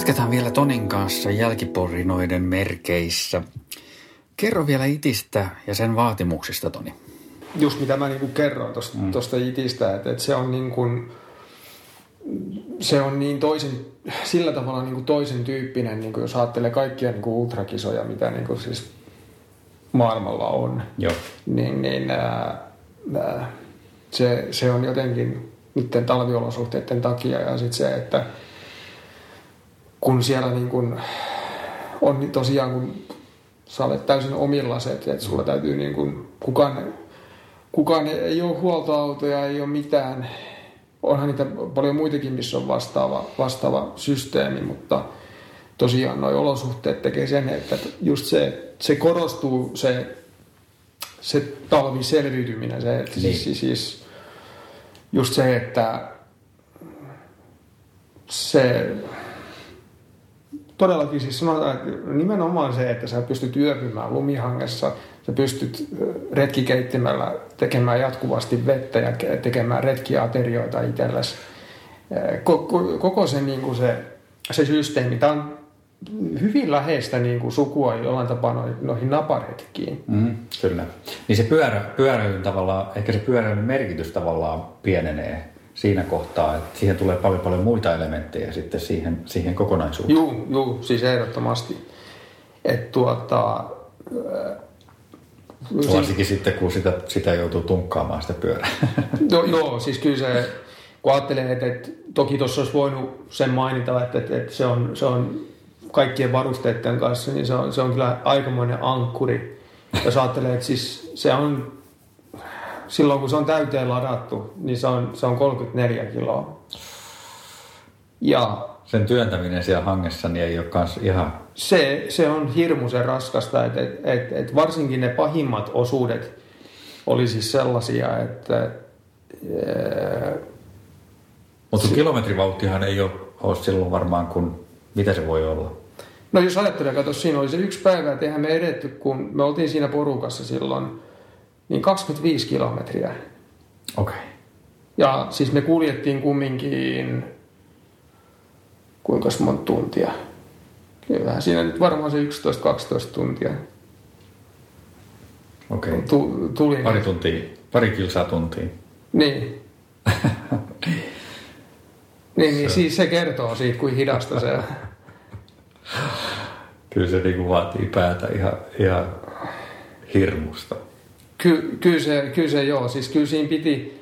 Jatketaan vielä Tonin kanssa jälkiporinoiden merkeissä. Kerro vielä itistä ja sen vaatimuksista, Toni. Just mitä mä niinku kerroin tuosta mm. itistä, että, että se on niin kuin, se on niin toisen, sillä tavalla niin kuin toisen tyyppinen, niin kuin jos ajattelee kaikkia niin kuin ultrakisoja, mitä niin kuin siis maailmalla on, Joo. niin, niin ää, ää, se, se on jotenkin niiden talviolosuhteiden takia ja sitten se, että kun siellä niin kun on niin tosiaan, kun sä olet täysin omilla se, että sulla täytyy niin kun, kukaan, kukaan ei ole huoltoautoja, ei ole mitään. Onhan niitä paljon muitakin, missä on vastaava, vastaava systeemi, mutta tosiaan nuo olosuhteet tekee sen, että just se, se korostuu se, se talviselviytyminen, se, että niin. siis, siis just se, että se todellakin siis sanotaan, että nimenomaan se, että sä pystyt yöpymään lumihangessa, sä pystyt retkikeittimellä tekemään jatkuvasti vettä ja tekemään retkiaterioita itsellesi. Koko, koko se, niin kuin se, se systeemi, tämä on hyvin läheistä niin kuin sukua jollain tapaa noihin, noihin naparetkiin. Mm, kyllä. Niin se pyörä, pyöräilyn tavallaan, ehkä se pyöräilyn merkitys tavallaan pienenee siinä kohtaa, että siihen tulee paljon paljon muita elementtejä sitten siihen, siihen kokonaisuuteen. Joo, joo, siis ehdottomasti. Että tuota, Varsinkin siis, sitten, kun sitä, sitä joutuu tunkkaamaan sitä pyörää. No, joo, siis kyllä se, kun ajattelee, että, että toki tuossa olisi voinut sen mainita, että, että, että se, on, se on kaikkien varusteiden kanssa, niin se on, se on kyllä aikamoinen ankkuri. Jos ajattelee, että siis se on silloin kun se on täyteen ladattu, niin se on, se on 34 kiloa. Ja sen työntäminen siellä hangessa niin ei ole kans ihan... Se, se on hirmuisen raskasta, että et, et, et varsinkin ne pahimmat osuudet oli siis sellaisia, että... Mutta se, kilometrivauhtihan ei ole, ole silloin varmaan kuin... Mitä se voi olla? No jos ajattelee, katso, siinä oli se yksi päivä, että eihän me edetty, kun me oltiin siinä porukassa silloin niin 25 kilometriä. Okei. Okay. Ja siis me kuljettiin kumminkin kuinka monta tuntia. Kyllähän siinä nyt varmaan se 11-12 tuntia. Okei. Okay. Tu, tuli pari tuntia, pari kilsaa tuntia. Niin. niin, niin siis se kertoo siitä, kuin hidasta se on. Kyllä se niinku vaatii päätä ihan, ihan hirmusta. Ky, kyllä, se, kyllä se joo, siis kyllä siinä piti,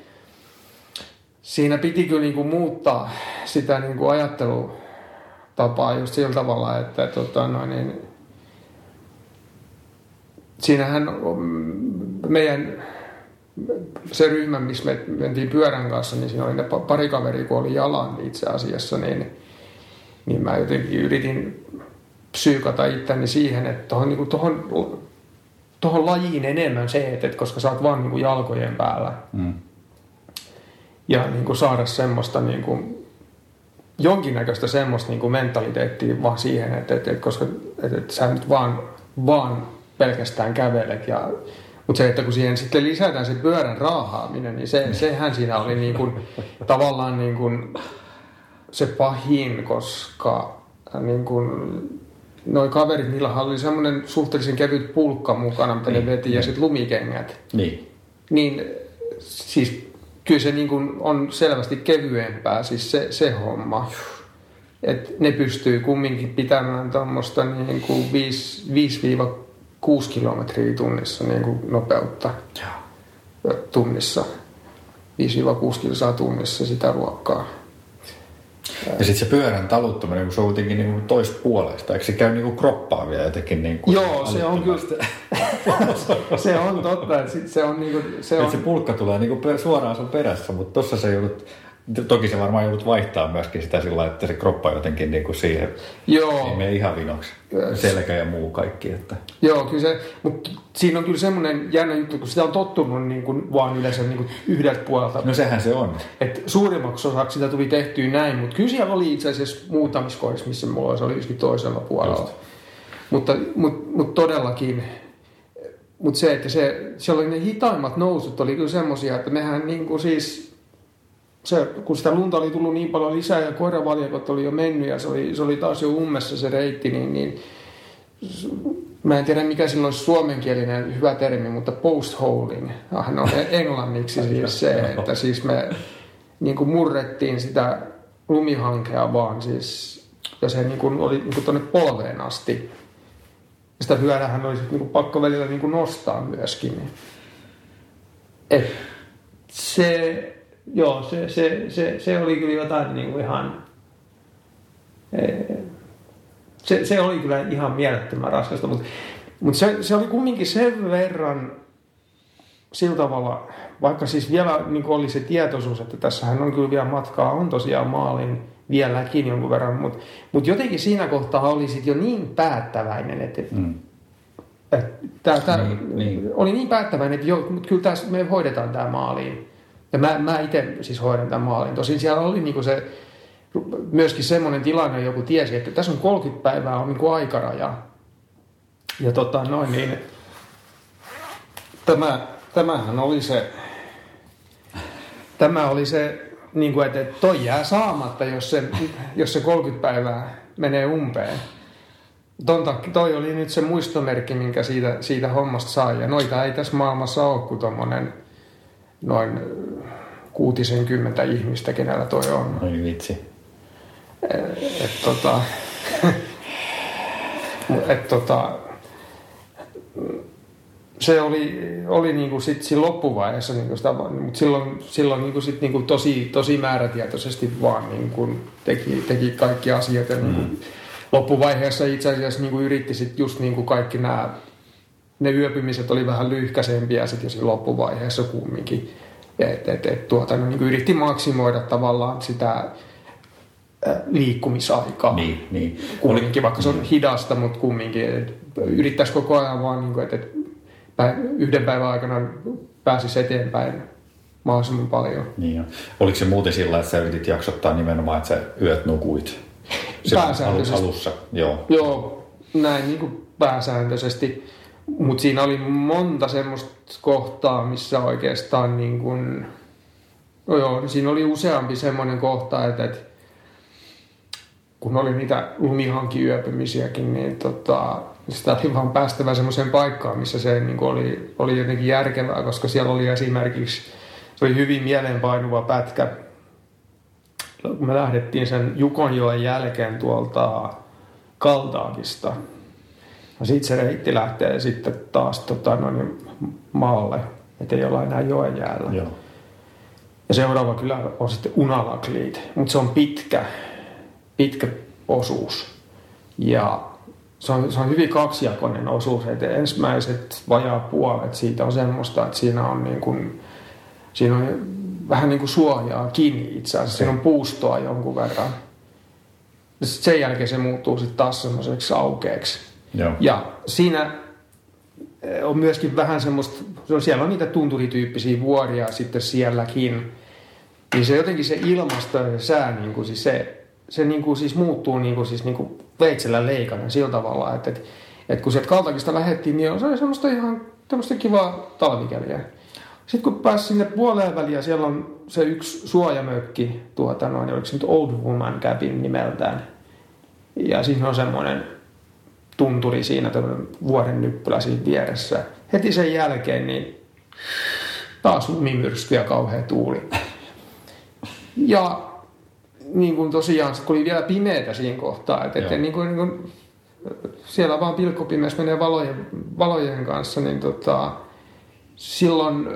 siinä piti kyllä niin kuin muuttaa sitä niin kuin ajattelutapaa just sillä tavalla, että tota, no niin, siinähän meidän se ryhmä, missä me mentiin pyörän kanssa, niin siinä oli ne pari kaveria, kun oli jalan itse asiassa, niin, niin mä jotenkin yritin psyykata itteni siihen, että tuohon niin tohon tuohon lajiin enemmän se, että, koska sä oot vaan niin kuin jalkojen päällä. Mm. Ja niin kuin saada semmoista niin kuin, jonkinnäköistä semmoista niin kuin mentaliteettia vaan siihen, että, että, että koska että, että sä nyt vaan, vaan pelkästään kävelet ja mutta se, että kun siihen sitten lisätään se pyörän raahaaminen, niin se, sehän siinä oli niin kuin, tavallaan niin kuin se pahin, koska niin kuin, noi kaverit, niillä oli semmoinen suhteellisen kevyt pulkka mukana, mitä niin, ne veti, ja sitten lumikengät. Niin. Niin siis kyllä se niin kuin on selvästi kevyempää, siis se, se homma. Et ne pystyy kumminkin pitämään tuommoista niin kuin 5-6 kilometriä tunnissa niin kuin nopeutta Joo. tunnissa. 5-6 kilsaa tunnissa sitä ruokkaa. Ja sitten se pyörän taluttaminen, kun se on kuitenkin niin toispuolesta, eikö se käy niin kroppaa vielä jotenkin niin kuin Joo, se on kyllä, se on totta, että sit se on niin kuin, se, on... se pulkka tulee niin kuin suoraan sun perässä, mutta tossa se joudut Toki se varmaan joudut vaihtaa myöskin sitä sillä että se kroppa jotenkin niin kuin siihen Joo. ei mene ihan vinoksi. Selkä ja muu kaikki. Että. Joo, kyllä se, mutta siinä on kyllä semmoinen jännä juttu, kun sitä on tottunut niin kuin vaan yleensä niin kuin yhdeltä puolelta. No sehän se on. Et suurimmaksi osaksi sitä tuli tehtyä näin, mutta kyllä siellä oli itse asiassa muutamissa kohdissa, missä mulla oli, oli toisella puolella. Just. Mutta, mutta, mutta todellakin, mutta se, että se, siellä oli ne hitaimmat nousut oli kyllä semmoisia, että mehän niin kuin siis se, kun sitä lunta oli tullut niin paljon lisää ja koiravaljakot oli jo mennyt ja se oli, se oli taas jo ummessa se reitti, niin, niin mä en tiedä mikä sillä olisi suomenkielinen hyvä termi, mutta post-holing, ah, no englanniksi siis se, että siis me niin kuin murrettiin sitä lumihankea vaan siis, ja se niin kuin oli niin kuin tuonne polveen asti. Sitä pyörähän olisi niin kuin pakko välillä niin kuin nostaa myöskin. Et se, joo, se, se, se, se oli kyllä jotain niin kuin ihan... Se, se oli kyllä ihan mielettömän raskasta, mutta, mutta se, se oli kumminkin sen verran sillä tavalla, vaikka siis vielä niin oli se tietoisuus, että tässähän on kyllä vielä matkaa, on tosiaan maalin vieläkin jonkun verran, mutta, mutta jotenkin siinä kohtaa oli sit jo niin päättäväinen, että, mm. että tää, tää niin, niin. oli niin päättäväinen, että joo, mutta kyllä tässä, me hoidetaan tämä maaliin. Ja mä, mä itse siis hoidan tämän maaliin. Tosin siellä oli niinku se, myöskin semmoinen tilanne, joku tiesi, että tässä on 30 päivää on niinku aikaraja. Ja tota noin niin, tämä tämähän oli se, tämä oli se, niin kuin, että toi jää saamatta, jos se, jos se 30 päivää menee umpeen. Tonta, toi oli nyt se muistomerkki, minkä siitä, siitä hommasta sai. Ja noita ei tässä maailmassa ole kuin tommonen noin kuutisenkymmentä ihmistä, kenellä toi on. Oi vitsi. Et, tota, et, tota, se oli, oli niin kuin sit siinä loppuvaiheessa, niin kuin sitä, mutta silloin, silloin niin kuin sit niin kuin tosi, tosi määrätietoisesti vaan niin kuin teki, teki kaikki asiat. Ja mm. niin kuin loppuvaiheessa itse asiassa niin kuin yritti sit just niin kuin kaikki nämä, ne yöpymiset oli vähän lyhkäisempiä sitten jo siinä loppuvaiheessa kumminkin. Et, et, et, tuota, niin kuin yritti maksimoida tavallaan sitä liikkumisaikaa. Niin, niin. Kumminkin, vaikka se on hidasta, mutta kumminkin. Yrittäisi koko ajan vaan, niin kuin, että, että yhden päivän aikana pääsisi eteenpäin mahdollisimman paljon. Niin jo. Oliko se muuten sillä, että sä yritit jaksottaa nimenomaan, että sä yöt nukuit? Pääsääntöisesti. Alussa, joo. Joo, näin niin kuin pääsääntöisesti. Mutta siinä oli monta semmoista kohtaa, missä oikeastaan niin kuin, no joo, siinä oli useampi semmoinen kohta, että, että kun oli niitä lumihankiyöpymisiäkin, niin tota, sitä oli vaan päästävä semmoiseen paikkaan, missä se niin oli, oli jotenkin järkevää, koska siellä oli esimerkiksi, se oli hyvin mieleenpainuva pätkä, kun me lähdettiin sen Jukonjoen jälkeen tuolta Kaltaakista. Ja sitten se reitti lähtee sitten taas tota, noin maalle, ettei olla enää joen jäällä. Joo. Ja seuraava kylä on sitten Unalakliit, mutta se on pitkä, pitkä osuus. Ja se on, se on hyvin kaksijakoinen osuus, että ensimmäiset vajaa puolet siitä on semmoista, että siinä on, niin kuin, siinä on vähän niin kuin suojaa kiinni itse asiassa, siinä on puustoa jonkun verran. Sen jälkeen se muuttuu sitten taas semmoiseksi aukeaksi. Joo. Ja siinä eh, on myöskin vähän semmoista, siellä on niitä tunturityyppisiä vuoria sitten sielläkin. Niin se jotenkin se ilmasto ja sää, niin kuin siis se, se niin kuin siis muuttuu niin kuin siis niin kuin veitsellä leikana sillä tavalla, että, että, että kun sieltä Kaltakista lähettiin, niin se oli semmoista ihan tämmöistä kivaa talvikeliä. Sitten kun pääsi sinne puoleen väliin ja siellä on se yksi suojamökki, tuota noin, oliko se nyt Old Woman Cabin nimeltään. Ja siinä on semmoinen tunturi siinä, vuoren nyppylä siinä vieressä. Heti sen jälkeen niin taas lumimyrsky ja kauhea tuuli. Ja niin kuin tosiaan, kun oli vielä pimeätä siinä kohtaa, että, että niin kuin, niin kuin, siellä vaan pilkkopimeys menee valojen, valojen kanssa, niin tota, silloin,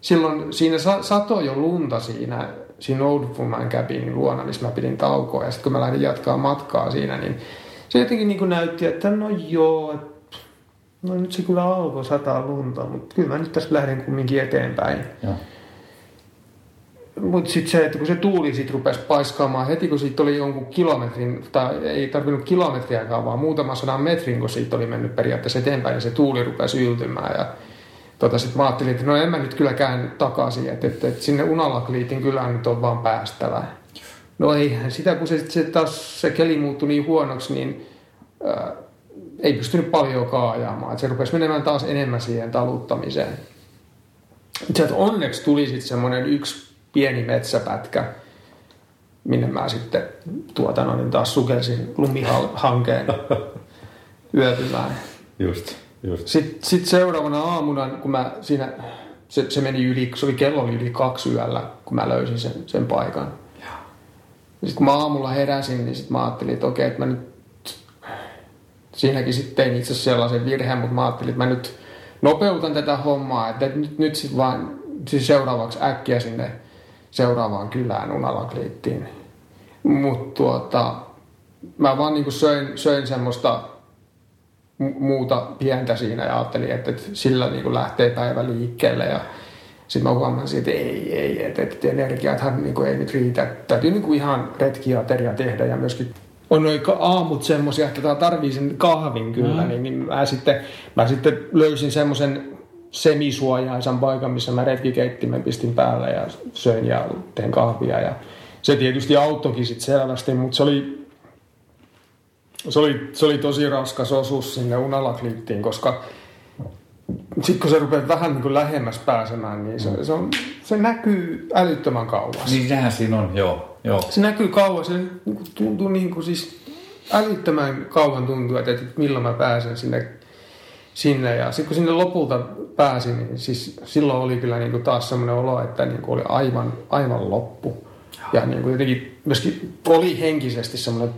silloin siinä satoi jo lunta siinä, siinä Woman Cabinin luona, missä mä pidin taukoa. Ja sitten kun mä lähdin jatkaa matkaa siinä, niin se jotenkin niin kuin näytti, että no joo, no nyt se kyllä alkoi sataa lunta, mutta kyllä mä nyt tässä lähden kumminkin eteenpäin. Mutta sitten se, että kun se tuuli sitten rupesi paiskaamaan heti, kun siitä oli jonkun kilometrin, tai ei tarvinnut kilometriäkään, vaan muutaman sadan metrin, kun siitä oli mennyt periaatteessa eteenpäin, ja se tuuli rupesi yltymään. Ja tota, sitten mä ajattelin, että no en mä nyt kyllä käyn takaisin, että, että, että sinne Unalakliitin kylään nyt on vaan päästävä. No eihän sitä, kun se, se taas se keli muuttui niin huonoksi, niin ää, ei pystynyt paljon ajamaan. Että se rupesi menemään taas enemmän siihen taluttamiseen. Sieltä onneksi tuli sitten semmoinen yksi pieni metsäpätkä, minne mä sitten tuota, no, niin taas sukelsin lumihankeen yöpymään. Just, just. Sitten sit seuraavana aamuna, kun mä siinä, se, se meni yli, se oli kello oli yli kaksi yöllä, kun mä löysin sen, sen paikan. Sitten kun mä aamulla heräsin, niin sitten mä ajattelin, että okei, että mä nyt siinäkin sitten tein itse sellaisen virheen, mutta mä ajattelin, että mä nyt nopeutan tätä hommaa, että nyt, nyt sitten vaan siis seuraavaksi äkkiä sinne seuraavaan kylään Unalakliittiin. Mutta tuota, mä vaan niin söin, söin semmoista muuta pientä siinä ja ajattelin, että, että sillä niin lähtee päivä liikkeelle ja sitten mä huomasin, että ei, ei, että, että energiathan niin kuin ei nyt riitä. Täytyy niin kuin ihan retkiateria tehdä ja myöskin on noin aamut semmoisia, että tämä tarvii sen kahvin kyllä, mm. niin, niin mä, sitten, mä sitten löysin semmoisen semisuojaisan paikan, missä mä retkikeittimen pistin päälle ja söin ja tein kahvia ja se tietysti auttokin sitten selvästi, mutta se oli, se oli, se oli tosi raskas osuus sinne Unalaklittiin, koska sitten kun se rupeaa vähän niin kuin lähemmäs pääsemään, niin se, se, on, se näkyy älyttömän kauas. Niin sehän siinä on, joo. joo. Se näkyy kauas, se niin kuin tuntuu niin kuin siis älyttömän kauan tuntuu, että, että milloin mä pääsen sinne. sinne. Ja sitten kun sinne lopulta pääsin, niin siis silloin oli kyllä niin kuin taas semmoinen olo, että niin kuin oli aivan, aivan loppu. Ja niin kuin jotenkin myöskin oli henkisesti semmoinen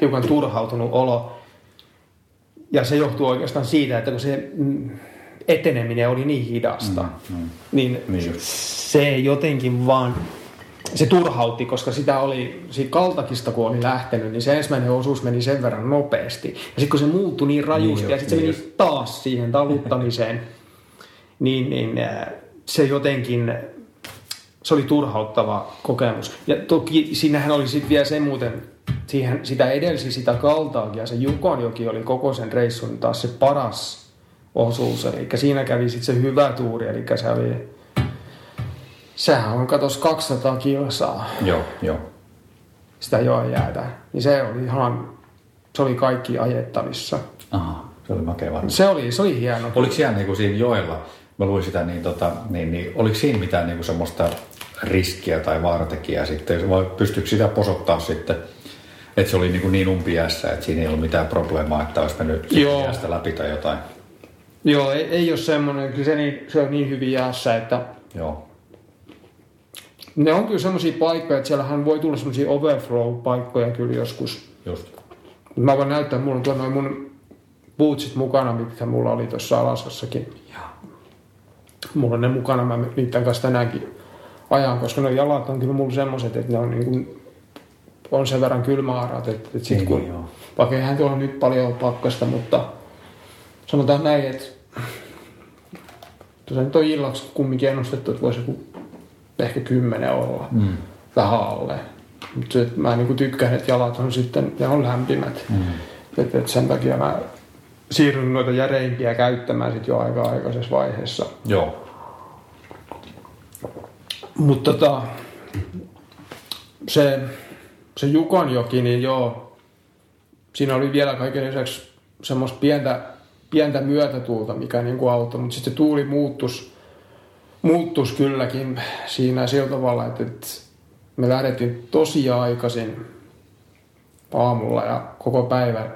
hiukan turhautunut olo. Ja se johtuu oikeastaan siitä, että kun se mm, eteneminen oli niin hidasta, mm, mm. niin, niin se jotenkin vaan, se turhautti, koska sitä oli, siitä Kaltakista kun oli lähtenyt, niin se ensimmäinen osuus meni sen verran nopeasti. Ja sitten kun se muuttui niin rajusti niin, ja sitten niin se meni taas siihen taluttamiseen, niin, niin äh, se jotenkin, se oli turhauttava kokemus. Ja toki siinähän oli sitten vielä se muuten, siihen, sitä edelsi sitä Kaltaakin ja se Jukonjoki oli koko sen reissun taas se paras osuus. Eli siinä kävi sitten se hyvä tuuri, eli se oli, sehän on katos 200 kilsaa. Joo, joo. Sitä joen jäätä. Niin se oli ihan, se oli kaikki ajettavissa. Aha, se oli makea varmaan. Se oli, se oli hieno. Oliko siellä niin kuin siinä joella, mä luin sitä, niin, tota, niin, niin oliko siinä mitään niin kuin semmoista riskiä tai vaaratekijää sitten, vai pystyykö sitä posottaa sitten, että se oli niin, kuin niin umpiässä, että siinä ei ollut mitään probleemaa, että olisi mennyt läpi tai jotain? Joo, ei, ei ole semmoinen, kyllä se, niin, se on niin hyvin jäässä, että Joo. ne on kyllä semmoisia paikkoja, että siellähän voi tulla semmoisia overflow-paikkoja kyllä joskus. Just. Mä voin näyttää, mulla on tuon noin mun bootsit mukana, mitkä mulla oli tuossa Alasassakin. Joo. Mulla on ne mukana, mä niiden kanssa tänäänkin ajan, koska ne jalat on kyllä mulla semmoiset, että ne on niin kuin, on sen verran kylmäarat, että, että sit niin, kun, joo. vaikka eihän tuolla nyt paljon pakkasta, mutta sanotaan näin, että tuossa nyt on illaksi kumminkin ennustettu, että voisi joku ehkä kymmenen olla mm. vähän alle. Mutta mä niin tykkään, että jalat on sitten, ne on lämpimät. Mm. Et, et sen takia mä siirryn noita järeimpiä käyttämään sitten jo aika aikaisessa vaiheessa. Joo. Mutta tota, se, se Jukonjoki, niin joo, siinä oli vielä kaiken lisäksi semmoista pientä pientä myötätuulta, mikä niin kuin auttoi, mutta sitten se tuuli muuttus, muuttus kylläkin siinä sillä tavalla, että, että me lähdettiin tosi aikaisin aamulla ja koko päivä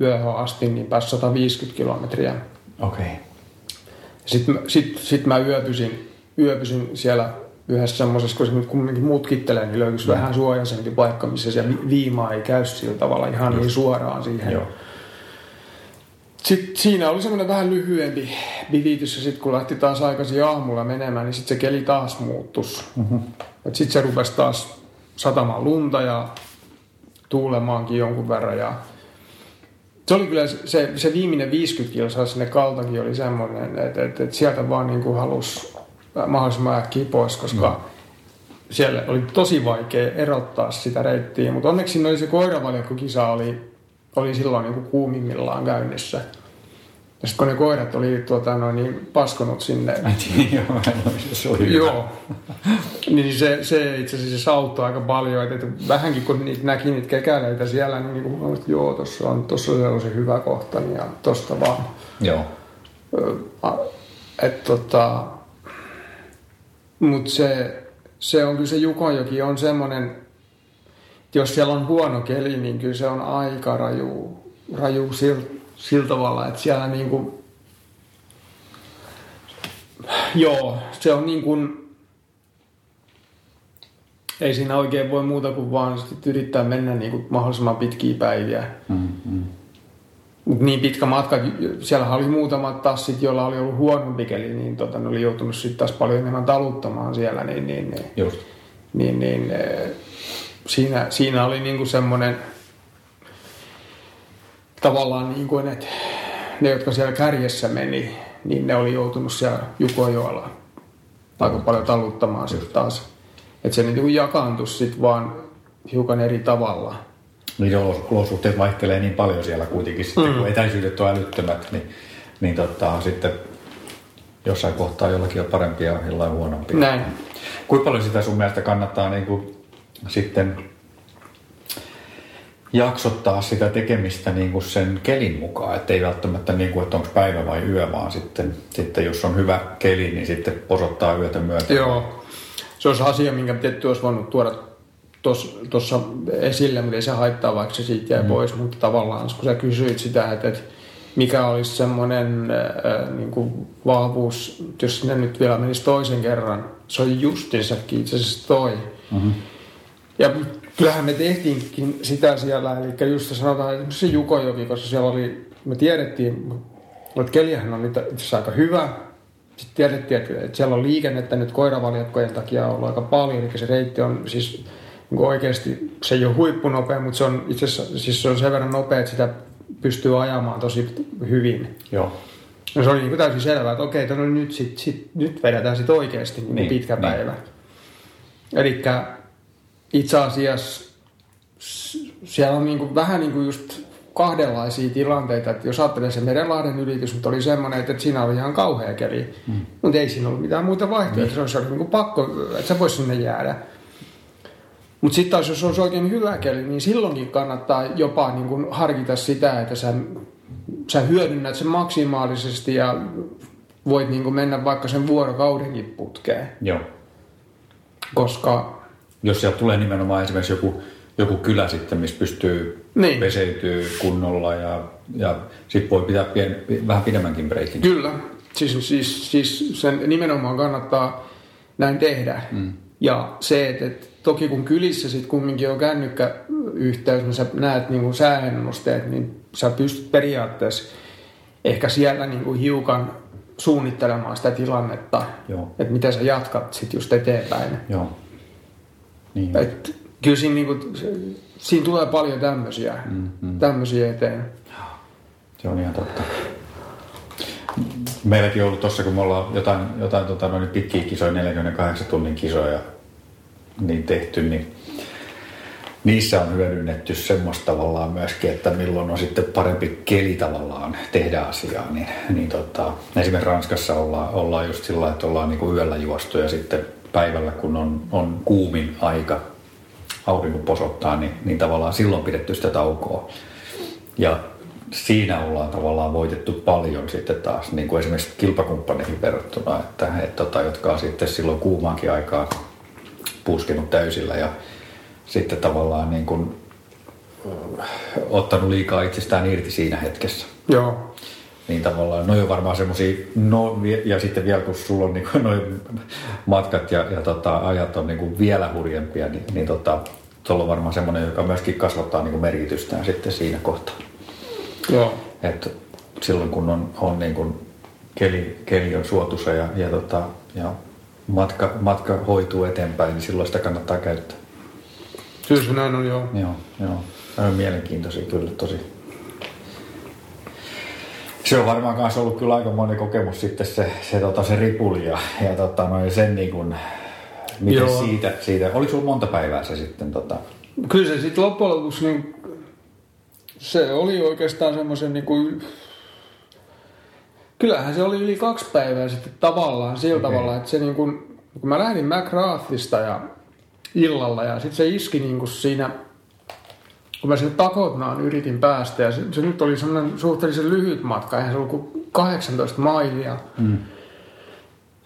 yöhön asti niin pääsi 150 kilometriä. Okei. Okay. Sitten sit, sit mä yöpysin, yöpysin siellä yhdessä semmoisessa, kun se nyt kumminkin mutkittelee, niin löytyisi mm. vähän suojaisempi paikka, missä se viima ei käy sillä tavalla ihan Just. niin suoraan siihen. Joo. Sitten siinä oli semmoinen vähän lyhyempi bivitys ja sitten kun lähti taas aikaisin aamulla menemään, niin sitten se keli taas muuttus. Mm-hmm. Sitten se rupesi taas satamaan lunta ja tuulemaankin jonkun verran. Ja se oli kyllä se, se viimeinen 50 kilsaa sinne kaltakin oli semmoinen, että, että, että sieltä vaan niin kuin halusi mahdollisimman äkkiä pois, koska mm. siellä oli tosi vaikea erottaa sitä reittiä. Mutta onneksi oli se koiravaljakkokisa oli oli silloin niin kuin kuumimmillaan käynnissä. Ja sitten kun ne koirat oli tuota, no, niin paskonut sinne. Joo, se oli Joo. niin se, se itse asiassa se auttoi aika paljon. Että, vähänkin kun niitä näki niitä kekäleitä siellä, niin, niin kuin, että joo, tuossa on, tossa on se hyvä kohta, niin ja tosta vaan. Joo. Että tota, mutta se, se on kyllä se Jukojoki on semmoinen, jos siellä on huono keli, niin kyllä se on aika raju, raju sillä, sillä tavalla, että siellä niin kuin, joo, se on niin kuin, ei siinä oikein voi muuta kuin vaan yrittää mennä niin kuin mahdollisimman pitkiä päiviä. Mm-hmm. Niin pitkä matka, siellä oli muutamat tassit, joilla oli ollut huonompi keli, niin tota, ne oli joutunut sitten taas paljon enemmän taluttamaan siellä, niin, niin, niin, Just. niin, niin eh, siinä, siinä oli niin kuin semmoinen tavallaan niin kuin, että ne, jotka siellä kärjessä meni, niin ne oli joutunut siellä Jukojoella aika paljon taluttamaan sitten taas. Että se niin jakaantui sitten vaan hiukan eri tavalla. Niin olosuhteet vaihtelee niin paljon siellä kuitenkin, sitten, mm. kun etäisyydet on älyttömät, niin, niin tota, sitten jossain kohtaa jollakin on parempia ja jollain huonompia. Näin. Kuinka paljon sitä sun mielestä kannattaa niin kuin, sitten jaksottaa sitä tekemistä niin kuin sen kelin mukaan, että ei välttämättä niin kuin, että onko päivä vai yö, vaan sitten, sitten jos on hyvä keli, niin sitten posottaa yötä myöten. Joo, se olisi asia, minkä tietty olisi voinut tuoda tuossa esille, mutta ei se haittaa, vaikka se siitä jäi mm. pois, mutta tavallaan kun sä kysyit sitä, että, että mikä olisi semmoinen äh, niin kuin vahvuus, jos sinne nyt vielä menisi toisen kerran, se on justinsakin itse asiassa toi. Mm-hmm. Ja kyllähän me tehtiinkin sitä siellä, eli just sanotaan, että se Jukojoki, koska siellä oli, me tiedettiin, että keliähän on itse asiassa aika hyvä, sitten tiedettiin, että siellä on liikennettä nyt koiravaljakkojen takia ollut aika paljon, eli se reitti on siis niin oikeasti, se ei ole huippunopea, mutta se on itse asiassa siis se on sen verran nopea, että sitä pystyy ajamaan tosi hyvin. Joo. No se oli niin täysin selvää, että okei, no nyt, sit, sit, nyt vedetään sitten oikeasti niin niin, pitkä niin. päivä. Eli itse asiassa siellä on niin kuin, vähän niin kuin just kahdenlaisia tilanteita, että jos ajattelee se Merenlahden ylitys, mutta oli semmoinen, että siinä oli ihan kauhea keli, mm. mutta ei siinä ollut mitään muita vaihtoehtoja, mm. se oli niin kuin pakko, että se voisi sinne jäädä. Mutta sitten taas, jos olisi oikein hyvä keli, niin silloinkin kannattaa jopa niin kuin harkita sitä, että sä, sä hyödynnät sen maksimaalisesti ja voit niin kuin mennä vaikka sen vuorokaudenkin putkeen. Joo. Koska... Jos sieltä tulee nimenomaan esimerkiksi joku, joku kylä sitten, missä pystyy niin. peseytyy kunnolla ja, ja sitten voi pitää pien, vähän pidemmänkin breikin. Kyllä. Siis, siis, siis sen nimenomaan kannattaa näin tehdä. Mm. Ja se, että, että toki kun kylissä sitten kumminkin on kännykköyhteys, niin sä näet niin sääennusteet, niin sä pystyt periaatteessa ehkä siellä niin kuin hiukan suunnittelemaan sitä tilannetta, Joo. että miten sä jatkat sitten just eteenpäin. Joo. Niin. Et, kyllä siinä, niin kuin, siinä tulee paljon tämmöisiä, mm, mm. tämmöisiä eteen. Se on ihan totta. Meilläkin on ollut tuossa, kun me ollaan jotain, jotain tota, noin pitkiä kisoja, 48 tunnin kisoja niin tehty, niin niissä on hyödynnetty semmoista tavallaan myöskin, että milloin on sitten parempi keli tavallaan tehdä asiaa. Niin, niin tota, esimerkiksi Ranskassa ollaan, ollaan just sillä että ollaan niin kuin yöllä juostu ja sitten päivällä, kun on, on kuumin aika, aurinko posottaa, niin, niin tavallaan silloin pidetty sitä taukoa. Ja siinä ollaan tavallaan voitettu paljon sitten taas, niin kuin esimerkiksi kilpakumppaneihin verrattuna, että, että tota, jotka on sitten silloin kuumaankin aikaa puskenut täysillä ja sitten tavallaan niin kuin, ottanut liikaa itsestään irti siinä hetkessä. Joo. Niin tavallaan, no on varmaan semmoisia, no, ja sitten vielä kun sulla on niin noin matkat ja, ja tota, ajat on niin vielä hurjempia, niin, niin tota, tuolla on varmaan semmoinen, joka myöskin kasvattaa niin merkitystään sitten siinä kohtaa. Joo. Että silloin kun on, on niin kuin keli, keli on suotuisa ja, ja, tota, ja matka, matka hoituu eteenpäin, niin silloin sitä kannattaa käyttää. Kyllä se näin on, joo. Joo, joo. On mielenkiintoisia kyllä tosi. Se on varmaan myös ollut kyllä aika moni kokemus sitten se, se, tota, se ripuli ja, ja tota, no, sen niin kuin, miten joo. siitä, siitä, oliko sulla monta päivää se sitten? Tota... Kyllä se sitten loppujen lopuksi, niin, se oli oikeastaan semmoisen niin kuin, Kyllähän se oli yli kaksi päivää sitten tavallaan sillä okay. tavalla, että se niin kuin, kun mä lähdin McGrathista ja illalla ja sitten se iski niin kuin siinä, kun mä sinne Takotnaan yritin päästä ja se, se nyt oli semmoinen suhteellisen lyhyt matka, eihän se ollut kuin 18 mailia. Mm.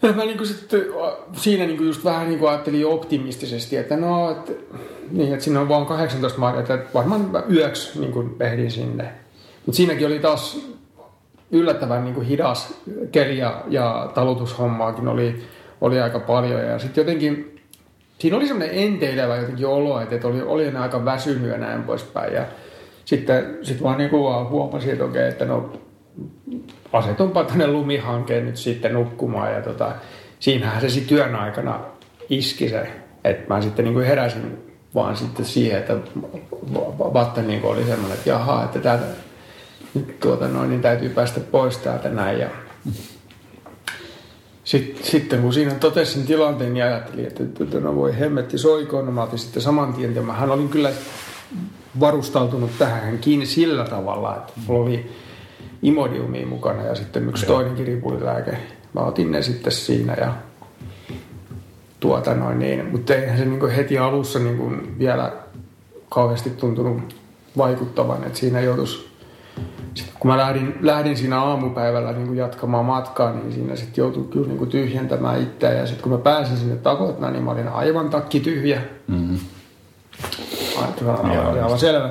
Ja mä niin sitten, siinä niin just vähän niin ajattelin optimistisesti, että no, että, niin, että siinä on vaan 18 maalia, että varmaan yöksi niin ehdin sinne. Mutta siinäkin oli taas yllättävän niin hidas keli ja, ja talutushommaakin oli, oli aika paljon. Ja sitten jotenkin, siinä oli semmoinen enteilevä jotenkin olo, että oli, oli aika väsynyt ja näin poispäin. Ja sitten sit vaan niin vaan huomasin, että okei, että no asetunpa tänne lumihankeen nyt sitten nukkumaan. Ja tota, siinähän se sitten työn aikana iski se, että mä sitten niin heräsin vaan sitten siihen, että vatta niin oli semmoinen, että jaha, että täältä nyt tuota noin, niin täytyy päästä pois täältä näin. Ja sitten, sitten kun siinä totesin tilanteen, niin ajattelin, että, että no voi hemmetti soikoon. No mä otin sitten saman tien, ja mähän olin kyllä varustautunut tähän kiinni sillä tavalla, että mulla oli imodiumia mukana ja sitten yksi toinenkin ripulilääke. Mä otin ne sitten siinä ja tuota noin niin. Mutta eihän se niin heti alussa niin vielä kauheasti tuntunut vaikuttavan, että siinä joutuisi sitten kun mä lähdin, lähdin siinä aamupäivällä niin jatkamaan matkaa, niin siinä sitten joutui kyllä niin kuin tyhjentämään itseä. Ja sitten kun mä pääsin sinne takotna, niin mä olin aivan takki tyhjä. Mm-hmm. Oli aivan selvä.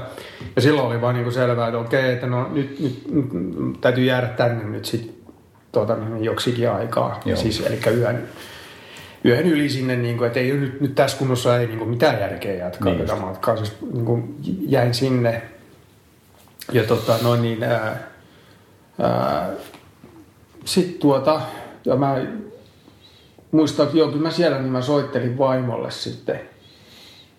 Ja silloin oli vaan niin kuin selvää, että okei, että no nyt, nyt, nyt täytyy jäädä tänne nyt sitten tuota, niin joksikin aikaa. Joo. Siis eli yön, yön yli sinne, niin kuin, että ei nyt, nyt tässä kunnossa ei niin kuin mitään järkeä jatkaa niin tätä matkaa. Siis niin kuin jäin sinne ja tota, noin niin, ää, ää, sit tuota, ja mä muistan, että joo, kyllä mä siellä niin mä soittelin vaimolle sitten.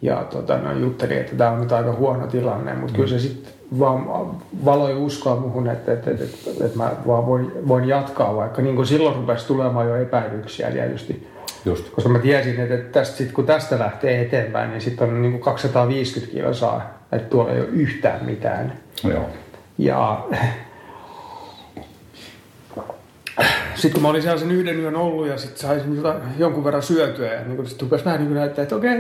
Ja tota, no, juttelin, että tämä on nyt aika huono tilanne, mutta mm. kyllä se mm. sitten vaan valoi uskoa muhun, että, että, että, että, että mä vaan voin, voin jatkaa, vaikka niin kuin silloin rupesi tulemaan jo epäilyksiä tietysti. Just. Koska mä tiesin, että tästä, sit, kun tästä lähtee eteenpäin, niin sitten on niin kuin 250 kilsaa, että tuolla ei ole yhtään mitään. Joo. Ja sitten kun mä olin siellä sen yhden yön ollut ja sitten saisin jotain, jonkun verran syötyä ja niin sitten rupesi vähän niin näyttää, että okei,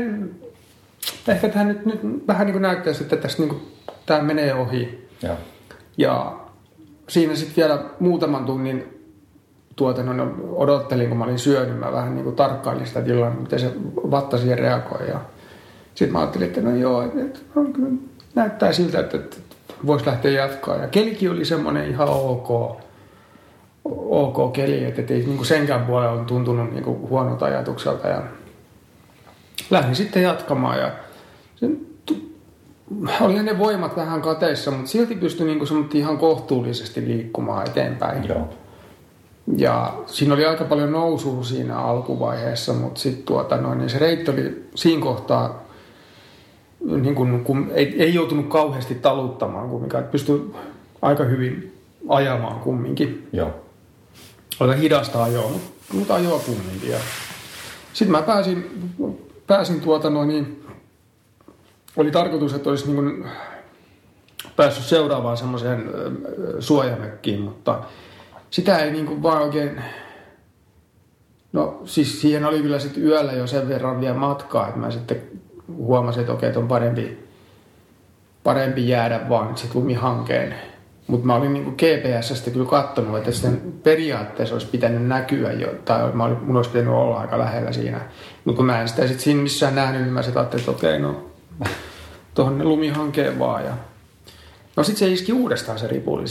ehkä tämä nyt, nyt vähän niin kuin näyttää, että tästä niin kuin, tämä menee ohi. Ja, ja siinä sitten vielä muutaman tunnin tuota, no, odottelin, kun mä olin syönyt, mä vähän niin kuin tarkkailin sitä tilannetta, miten se vatta siihen reagoi. Ja sitten mä ajattelin, että no joo, että, näyttää siltä, että, että voisi lähteä jatkaa. Ja kelikin oli semmoinen ihan ok, ok keli, että ei niin senkään puolella on tuntunut niin kuin huonolta ajatukselta. Ja lähdin sitten jatkamaan ja sen, oli ne voimat vähän kateissa, mutta silti pystyi niin kuin ihan kohtuullisesti liikkumaan eteenpäin. Joo. Ja siinä oli aika paljon nousua siinä alkuvaiheessa, mutta sitten tuota, noin, niin se reitti oli siinä kohtaa niin kun, kun ei, ei joutunut kauheasti taluttamaan kumminkaan, että pystyi aika hyvin ajamaan kumminkin. Joo. Aika hidasta ajoa, mutta ajoa kumminkin. Sitten mä pääsin, pääsin tuota noin niin, oli tarkoitus, että olisi niin kuin päässyt seuraavaan semmoiseen suojamökkiin, mutta sitä ei niin kuin vaan oikein... No siis siihen oli kyllä sitten yöllä jo sen verran vielä matkaa, että mä sitten huomasin, että okei, että on parempi, parempi jäädä vaan sitten lumihankeen. Mutta mä olin niin GPSstä kyllä katsonut, että sitten periaatteessa olisi pitänyt näkyä jo, tai mä olin, mun olisi pitänyt olla aika lähellä siinä. Mutta kun mä en sitä sitten siinä missään nähnyt, niin mä sitten ajattelin, että okei, no tuohon lumihankeen vaan. Ja... No sitten se iski uudestaan se ripuli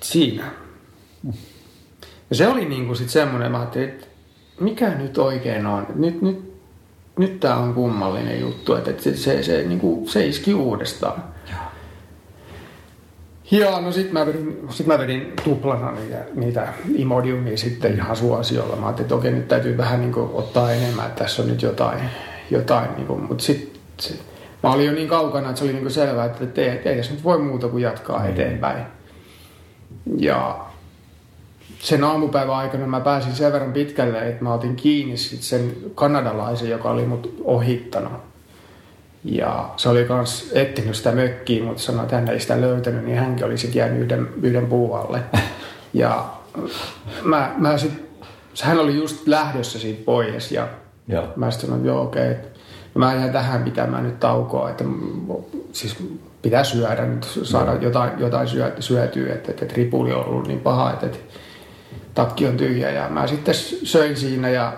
siinä. Ja se oli niin kuin sitten semmoinen, mä ajattelin, että mikä nyt oikein on? Nyt, nyt nyt tämä on kummallinen juttu, että se, se, se, niin kuin, se iski uudestaan. Ja no sit mä vedin, sit mä vedin tuplana niitä, niitä Imodiumia sitten ihan suosiolla. Mä ajattelin, että okei, nyt täytyy vähän niin kuin, ottaa enemmän, että tässä on nyt jotain. jotain niin kuin, mutta sitten sit, mä olin jo niin kaukana, että se oli niin kuin selvää, että ei, ei tässä nyt voi muuta kuin jatkaa mm. eteenpäin. Ja sen aamupäivän aikana mä pääsin sen verran pitkälle, että mä otin kiinni sit sen kanadalaisen, joka oli mut ohittanut. Ja se oli kans etsinyt sitä mökkiä, mutta sanoi, että hän ei sitä löytänyt, niin hänkin olisi jäänyt yhden, yhden puualle. Ja mä, mä sit, hän oli just lähdössä siitä pois ja ja. mä sitten sanoin, että joo okei, okay. no mä jään tähän pitämään nyt taukoa, että siis pitää syödä nyt, saada jotain, jotain syötyä, että, että, että ripuli on ollut niin paha, että, että takki on tyhjä ja mä sitten söin siinä ja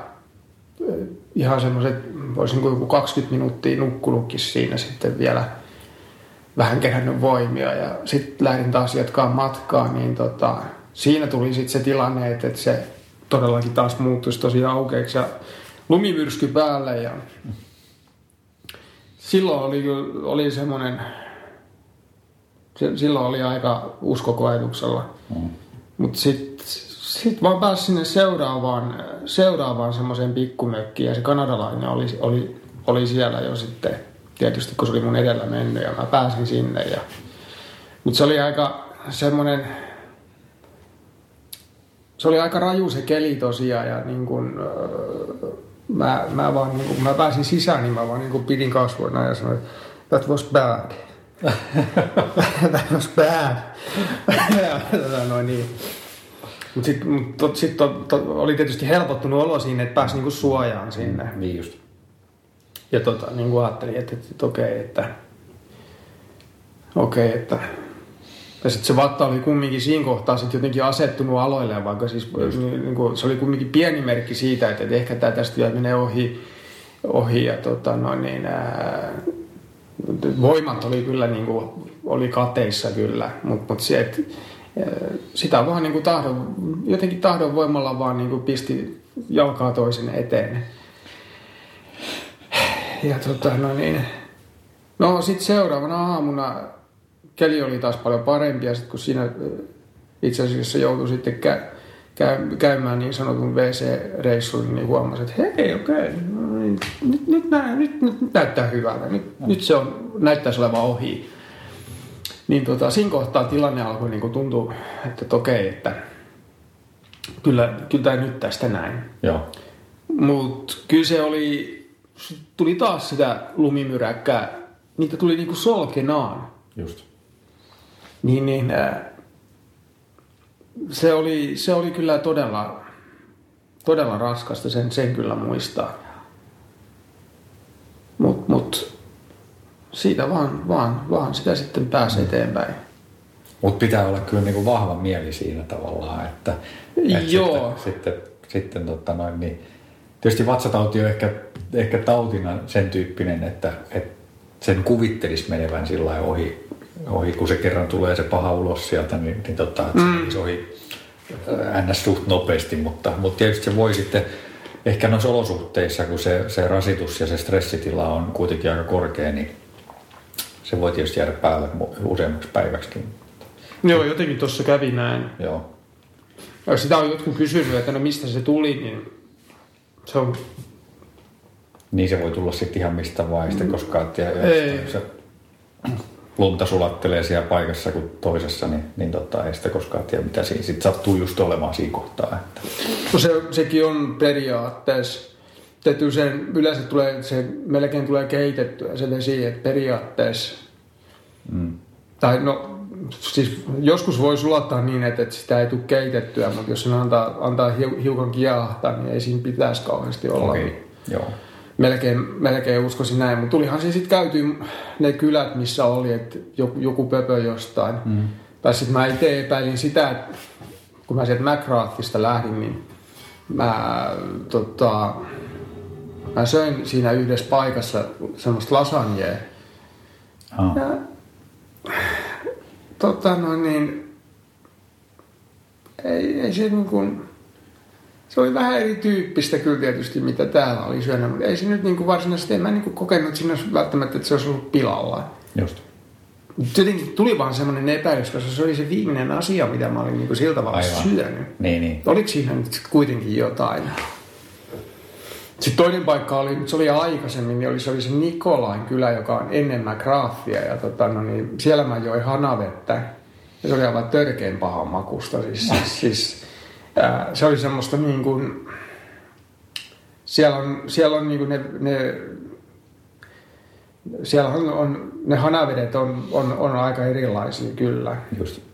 ihan semmoiset, voisin joku 20 minuuttia nukkunutkin siinä sitten vielä vähän kerännyt voimia ja sitten lähdin taas jatkaa matkaa, niin tota, siinä tuli sitten se tilanne, että, että se todellakin taas muuttuisi tosi aukeaksi ja lumimyrsky päälle ja silloin oli, oli semmoinen, silloin oli aika uskokoetuksella. Mm. Mutta sitten sit vaan pääsin sinne seuraavaan, seuraavaan semmoiseen pikkumökkiin ja se kanadalainen oli, oli, oli siellä jo sitten, tietysti kun se oli mun edellä mennyt ja mä pääsin sinne. Ja, mutta se oli aika semmoinen, se oli aika raju se keli tosiaan ja niin kun, mä, mä vaan, niin kun mä pääsin sisään, niin mä vaan niin pidin kasvoina ja sanoin, that was bad. that was bad. noin niin. Mutta sitten mut sit to, to, oli tietysti helpottunut olo siinä, että pääsi niinku suojaan sinne. Mm, niin just. Ja tota, niin kuin ajattelin, että, että, että okei, okay, että okei, okay, että ja sitten se vatta oli kumminkin siinä kohtaa sitten jotenkin asettunut aloilleen, vaikka siis niin, niin kuin, se oli kumminkin pieni merkki siitä, että, että ehkä tämä tästä vielä menee ohi, ohi ja tota, no niin, ää, voimat oli kyllä niin kuin, oli kateissa kyllä, mutta mut se, että sitä vaan niin kuin tahdon, jotenkin tahdon voimalla vaan niin kuin pisti jalkaa toisen eteen. Ja tota, no niin, no sitten seuraavana aamuna keli oli taas paljon parempi ja sitten kun siinä itse asiassa joutui sitten kä- käy- käymään niin sanotun WC-reissun, niin huomasi, että hei, okei, okay, no niin, nyt, nyt, nyt, nyt, näyttää hyvältä, nyt, nyt se on, näyttäisi olevan ohi. Niin tota, siinä kohtaa tilanne alkoi niin tuntua, että okei, että kyllä, kyllä tämä nyt tästä näin. Joo. Mutta kyllä se oli, tuli taas sitä lumimyräkkää, niitä tuli niinku solkenaan. Just. Niin, niin äh, se, oli, se oli kyllä todella, todella raskasta, sen, sen kyllä muistaa. Mutta mut, siitä vaan, vaan, vaan sitä sitten pääsee eteenpäin. Mutta pitää olla kyllä niinku vahva mieli siinä tavallaan, että, että Joo. sitten, sitten, sitten tota noin, niin, tietysti vatsatauti on ehkä, ehkä tautina sen tyyppinen, että, että sen kuvittelisi menevän sillä ohi, ohi, kun se kerran tulee se paha ulos sieltä, niin, niin tota, että mm. se ohi ns. suht nopeasti, mutta, mutta tietysti se voi sitten ehkä noissa olosuhteissa, kun se, se rasitus ja se stressitila on kuitenkin aika korkea, niin se voi tietysti jäädä päälle useammaksi päiväksi. Joo, jotenkin tuossa kävi näin. Joo. Ja sitä on jotkut kysynyt, että no mistä se tuli, niin se on... Niin se voi tulla sitten ihan mistä vaan, sitten koska ei. se lunta sulattelee siellä paikassa kuin toisessa, niin, niin tota, ei sitä koskaan tiedä, mitä siinä sitten sattuu just olemaan siinä kohtaa. Että. No se, sekin on periaatteessa tehty sen, yleensä tulee, se melkein tulee keitettyä se vesi, että periaatteessa, mm. tai no siis joskus voi sulattaa niin, että, että sitä ei tule keitettyä, mutta jos sen antaa, antaa hiukan kiahtaa, niin ei siinä pitäisi kauheasti olla. Okay. Joo. Melkein, melkein uskoisin näin, mutta tulihan se sitten käyty ne kylät, missä oli, että joku, joku pöpö jostain. Mm. Tai sitten mä itse epäilin sitä, että kun mä sieltä McGrathista lähdin, niin mä tota, Mä söin siinä yhdessä paikassa semmoista lasagnea. Oh. Ja, tota no niin, ei, ei se niin kuin, se oli vähän erityyppistä kyllä tietysti, mitä täällä oli syönyt, mutta ei se nyt niin kuin varsinaisesti, en mä niin kuin kokenut, siinä välttämättä, että se olisi ollut pilalla. Just. Jotenkin tuli vaan semmoinen epäilys, koska se oli se viimeinen asia, mitä mä olin niin kuin sillä tavalla Aivan. syönyt. Niin, niin. Oliko siinä nyt kuitenkin jotain? Sitten toinen paikka oli, se oli aikaisemmin, niin oli, se oli se Nikolain kylä, joka on ennen McGrathia. Ja tota, no niin, siellä mä join hanavettä. Ja se oli aivan törkeän paha makusta. Siis, siis, siis ää, se oli semmoista niin kuin, siellä on, siellä on niin kuin ne, ne siellä on, on, ne hanavedet on, on, on aika erilaisia kyllä. Just.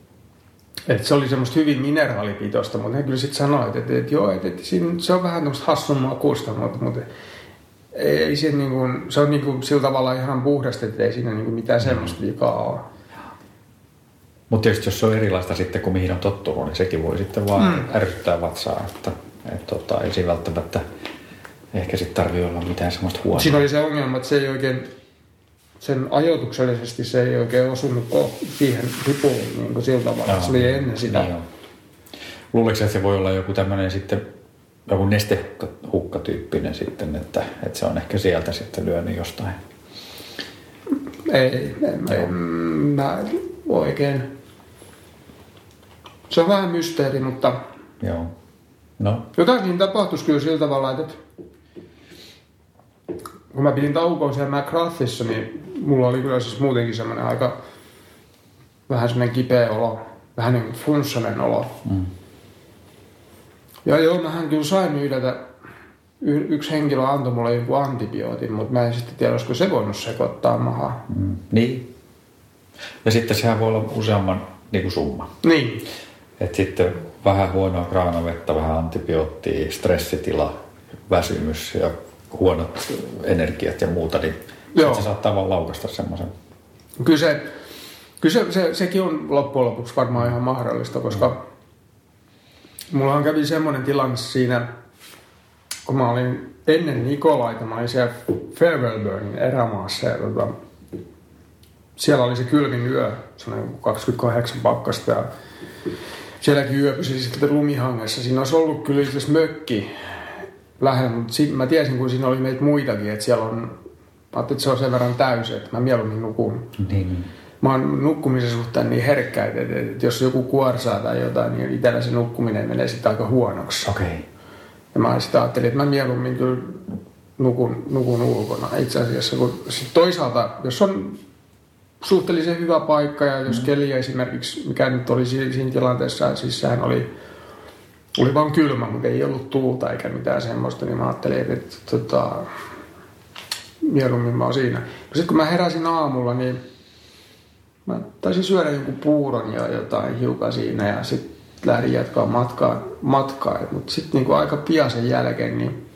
Et se oli semmoista hyvin mineraalipitoista, mutta he kyllä sitten sanoivat, että, että joo, että, että siinä, se on vähän tämmöistä hassun makusta, mutta, mutta ei siinä niin kuin, se on niin kuin sillä tavalla ihan puhdasta, että ei siinä niin kuin mitään semmoista vikaa ole. Mutta tietysti jos se on erilaista sitten kuin mihin on tottunut, niin sekin voi sitten vaan mm. ärsyttää vatsaa. Että, et tota, ei siinä välttämättä ehkä sitten tarvitse olla mitään semmoista huonoa. Siinä oli se ongelma, että se ei oikein, sen ajoituksellisesti se ei oikein osunut siihen ripuun niin kuin sillä tavalla. Se oli ennen sitä. Niin Luuleeko että se voi olla joku tämmöinen sitten joku nestehukkatyyppinen sitten, että, että se on ehkä sieltä sitten lyönyt jostain? Ei, en, en, mä oikein. Se on vähän mysteeri, mutta Joo. No. jotain siinä tapahtuisi kyllä sillä tavalla, että kun mä pidin taukoa siellä McGrathissa, niin mulla oli kyllä siis muutenkin semmoinen aika vähän semmoinen kipeä olo, vähän niin kuin olo. Mm. Ja joo, mähän kyllä sain yhdeltä, y- yksi henkilö antoi mulle joku antibiootin, mutta mä en sitten tiedä, olisiko se voinut sekoittaa mahaa. Mm. Niin. Ja sitten sehän voi olla useamman niin kuin summa. Niin. Et sitten vähän huonoa kraanavettä, vähän antibioottia, stressitila, väsymys ja huonot energiat ja muuta, niin Joo. se saattaa vaan laukasta semmoisen. Kyllä, se, kyllä se, se, sekin on loppujen lopuksi varmaan ihan mahdollista, koska mm. mulla on kävi semmoinen tilanne siinä, kun mä olin ennen Nikolaita, mä olin siellä Farewellburnin erämaassa ja tota, siellä oli se kylmin yö, sellainen 28 pakkasta ja sielläkin yöpysi sitten lumihangessa. Siinä olisi ollut kyllä mökki lähellä, mutta si- mä tiesin, kun siinä oli meitä muitakin, että siellä on, mä ajattelin, että se on sen verran täysi, että mä mieluummin nukun. Niin. Mä oon nukkumisen suhteen niin herkkä, että, että, että jos joku kuorsaa tai jotain, niin itsellä se nukkuminen menee sitten aika huonoksi. Okei. Okay. Ja mä sitten ajattelin, että mä mieluummin kyllä nukun, nukun ulkona itse asiassa. Kun sit toisaalta, jos on suhteellisen hyvä paikka ja jos mm. keli esimerkiksi, mikä nyt oli siinä tilanteessa, siis sehän oli oli vaan kylmä, mutta ei ollut tuulta eikä mitään semmoista, niin mä ajattelin, että, että tota, mieluummin mä oon siinä. No sitten kun mä heräsin aamulla, niin mä taisin syödä jonkun puuron ja jotain hiukan siinä ja sitten lähdin jatkaa matkaa, matkaa. mutta sitten niin aika pian sen jälkeen, niin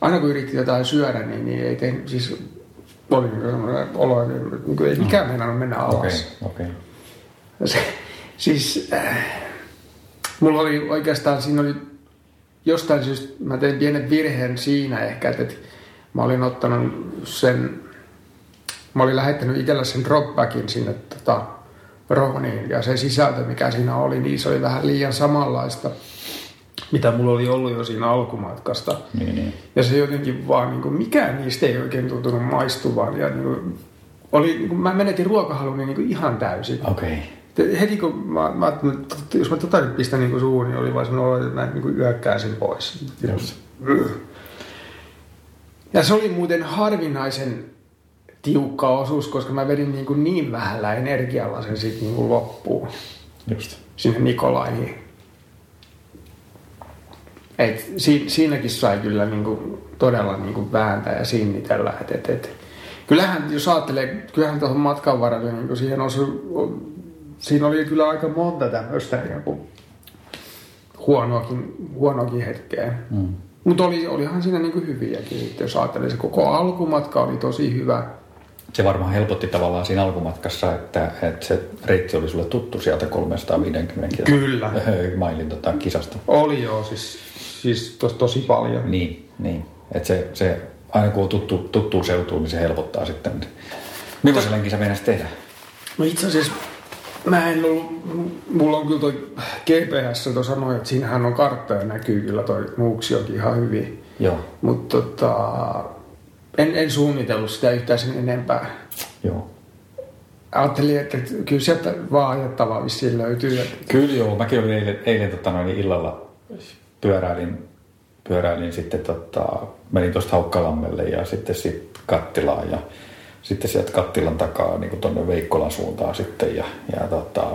aina kun yritti jotain syödä, niin, niin ei tehnyt, siis oli niin semmoinen olo, että niin ei mikään meinannut mennä alas. Okay, okay. Se, siis äh, Mulla oli oikeastaan, siinä oli jostain syystä, mä tein pienen virheen siinä ehkä, että, mä olin ottanut sen, mä olin lähettänyt itsellä sen dropbackin sinne tota, Rohniin ja se sisältö, mikä siinä oli, niin se oli vähän liian samanlaista, mitä mulla oli ollut jo siinä alkumatkasta. Niin, niin. Ja se jotenkin vaan, niin kuin, mikään niistä ei oikein tuntunut maistuvan. Ja niin kuin, oli, niin kuin, mä menetin ruokahalun niin kuin ihan täysin. Okei. Okay heti kun mä, mä jos mä tota nyt pistän niin suuhun, niin oli vaan semmoinen olo, että mä niin yökkääsin pois. Just. Ja se oli muuten harvinaisen tiukka osuus, koska mä vedin niin, kuin niin vähällä energialla sen sitten niin kuin loppuun. Just. Sinne Nikolaihin. Et si, siinäkin sai kyllä niin kuin, todella niin kuin vääntää ja sinnitellä. Et, et, et. Kyllähän, jos ajattelee, kyllähän tuohon matkan varrella, niin siihen osui siinä oli kyllä aika monta tämmöistä niin huonoakin, huonoakin hetkeä. Mm. Mutta oli, olihan siinä niin hyviäkin, jos ajattelee, se koko alkumatka oli tosi hyvä. Se varmaan helpotti tavallaan siinä alkumatkassa, että, että se reitti oli sulle tuttu sieltä 350 Kyllä. mailin tota, kisasta. Oli joo, siis, siis tos, tosi paljon. Niin, niin. Että se, se, aina kun on tuttu, tuttuun seutuun, niin se helpottaa sitten. Millaisen lenkin sä tehdä? No itse asiassa Mä en ollut, mulla on kyllä toi GPS tuo sanoi, että siinähän on kartta ja näkyy kyllä toi Nuuksiokin ihan hyvin. Joo. Mutta tota, en, en suunnitellut sitä yhtään sen enempää. Joo. Ajattelin, että kyllä sieltä vaan ajattavaa vissiin löytyy. Kyllä joo, mäkin olin eilen, eilen tota, noin illalla pyöräilin, pyöräilin sitten tota, menin tuosta Haukkalammelle ja sitten sit Kattilaan ja sitten sieltä kattilan takaa niin tuonne Veikkolan suuntaan sitten. Ja, ja tota,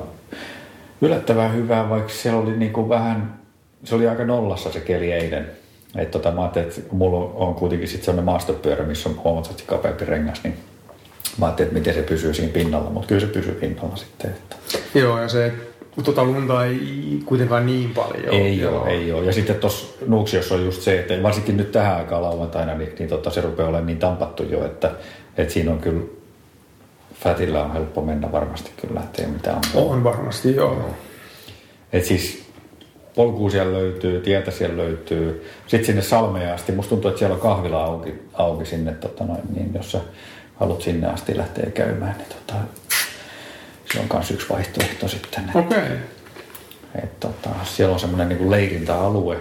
yllättävän hyvää, vaikka siellä oli niin kuin vähän, se oli aika nollassa se keli eilen. Et tota, mä ajattelin, että mulla on kuitenkin sitten sellainen maastopyörä, missä on huomattavasti kapeampi rengas, niin mä ajattelin, että miten se pysyy siinä pinnalla, mutta kyllä se pysyy pinnalla sitten. Että. Joo, ja se Tota lunta ei kuitenkaan niin paljon. Ei joo. ole, ei ole. Ja sitten tuossa Nuuksiossa on just se, että varsinkin nyt tähän aikaan lauantaina, niin, niin tota, se rupeaa olemaan niin tampattu jo, että, että siinä on kyllä Fatilla on helppo mennä varmasti kyllä, ettei mitään on. On varmasti, joo. Et siis polkuu siellä löytyy, tietä siellä löytyy. Sitten sinne Salmeen asti, musta tuntuu, että siellä on kahvila auki, auki sinne, tota noin, niin jos sä haluat sinne asti lähteä käymään, niin tota, se on myös yksi vaihtoehto sitten. Okei. Okay. Et, tota, siellä on semmoinen niin leirintäalue,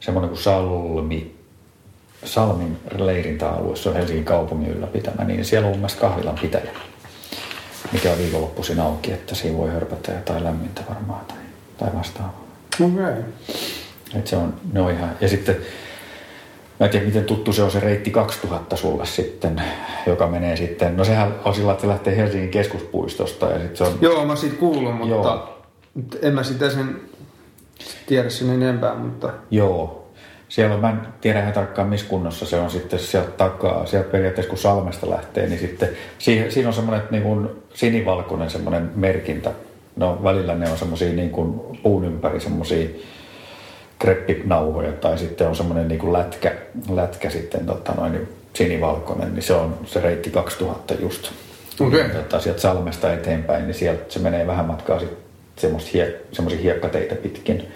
semmoinen kuin Salmi, Salmin leirintäalue, se on Helsingin kaupungin ylläpitämä, niin siellä on mun mielestä kahvilan pitäjä, mikä on viikonloppuisin auki, että siinä voi hörpätä jotain lämmintä varmaan tai, tai vastaavaa. Okei. Okay. Et se on, ne on ihan, ja sitten Mä en tiedä, miten tuttu se on se reitti 2000 sulle sitten, joka menee sitten, no sehän on sillä, että se lähtee Helsingin keskuspuistosta ja sitten se on... Joo, mä siitä kuulun, mutta Joo. en mä sitä sen tiedä sen enempää, mutta... Joo, siellä on, mä en tiedä ihan tarkkaan missä kunnossa se on sitten sieltä takaa, sieltä periaatteessa kun Salmesta lähtee, niin sitten siihen, siinä on semmoinen niin kuin sinivalkoinen semmoinen merkintä. No välillä ne on semmoisia niin kuin puun ympäri semmoisia kreppinauhoja tai sitten on semmoinen niin kuin lätkä, lätkä sitten tota noin, niin sinivalkoinen, niin se on se reitti 2000 just. Okay. Tota, sieltä Salmesta eteenpäin, niin sieltä se menee vähän matkaa sitten semmoisia hie, hiekkateitä pitkin.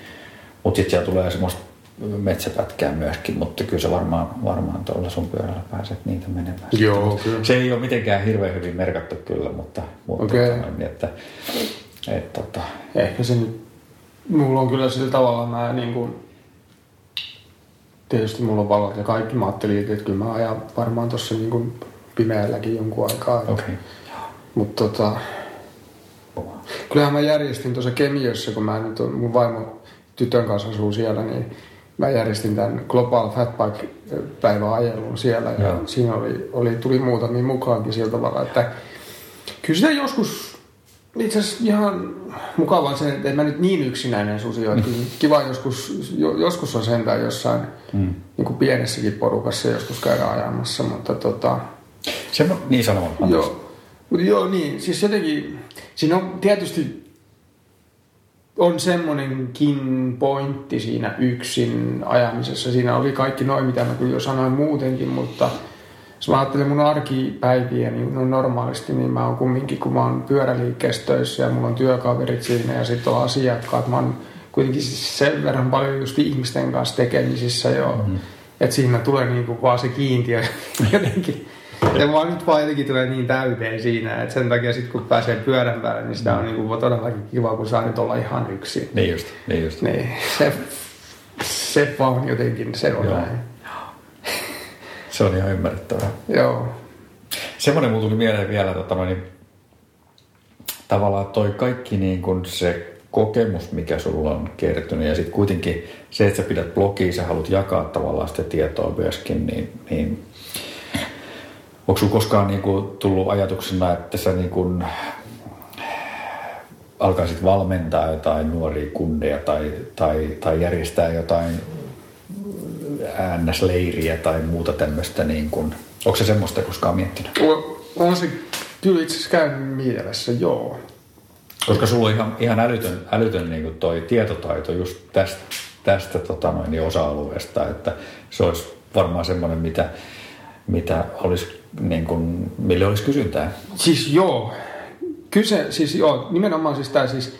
Mutta sitten siellä tulee semmoista metsäpätkää myöskin, mutta kyllä se varmaan, varmaan tuolla sun pyörällä pääset niitä menemään. Joo, kyllä. Se ei ole mitenkään hirveän hyvin merkattu kyllä, mutta, mutta okay. tota, niin, että, et, tota. Ehkä se nyt, mulla on kyllä sillä tavalla mä niin kuin, tietysti mulla on valot ja kaikki, mä ajattelin, että kyllä mä ajan varmaan tuossa niin kuin pimeälläkin jonkun aikaa. Okay. Mutta tota, kyllähän mä järjestin tuossa Kemiössä, kun mä nyt mun vaimo tytön kanssa asuu siellä, niin mä järjestin tämän Global Fatbike päivän ajelun siellä ja ja siinä oli, oli, tuli muutamia mukaankin sillä tavalla, että kyllä sitä joskus itse asiassa ihan mukavaa se, että en mä nyt niin yksinäinen susi ole. Mm. Kiva joskus, joskus on sentään jossain mm. niin kuin pienessäkin porukassa joskus käydä ajamassa, mutta tota... Se, niin sanomalla. Joo, mutta joo niin, siis jotenkin, siinä on tietysti on semmoinenkin pointti siinä yksin ajamisessa. Siinä oli kaikki noin, mitä mä kyllä jo sanoin muutenkin, mutta jos mä ajattelen mun arkipäiviä niin no normaalisti, niin mä oon kumminkin, kun mä oon pyöräliikkeessä töissä ja mulla on työkaverit siinä ja sitten on asiakkaat. Mä oon kuitenkin siis sen verran paljon just ihmisten kanssa tekemisissä jo, mm-hmm. että siinä tulee niinku vaan se kiintiö jotenkin se vaan nyt vaan jotenkin tulee niin täyteen siinä, että sen takia sitten kun pääsee pyörän päälle, niin sitä on niin kuin todellakin kiva, kun saa nyt olla ihan yksin. Niin just, niin just. Niin, se, se vaan jotenkin, se on Joo. näin. Se on ihan ymmärrettävää. Joo. Semmoinen mulla tuli mieleen vielä, tota, niin, tavallaan toi kaikki niin kuin se kokemus, mikä sulla on kertynyt ja sitten kuitenkin se, että sä pidät blogia, sä haluat jakaa tavallaan sitä tietoa myöskin, niin, niin Onko sinulla koskaan niin kuin, tullut ajatuksena, että sä niin kuin, alkaisit valmentaa jotain nuoria kundeja tai, tai, tai järjestää jotain äännäsleiriä tai muuta tämmöistä? Niin kuin, onko se semmoista koskaan miettinyt? On se kyllä itse asiassa käynyt mielessä, joo. Koska sulla on ihan, ihan älytön, älytön niin kuin toi tietotaito just tästä, tästä tota noin, osa-alueesta, että se olisi varmaan semmoinen, mitä, mitä olisi niin kuin, mille olisi kysyntää? Siis joo. Kyse, siis joo, nimenomaan siis tämä siis,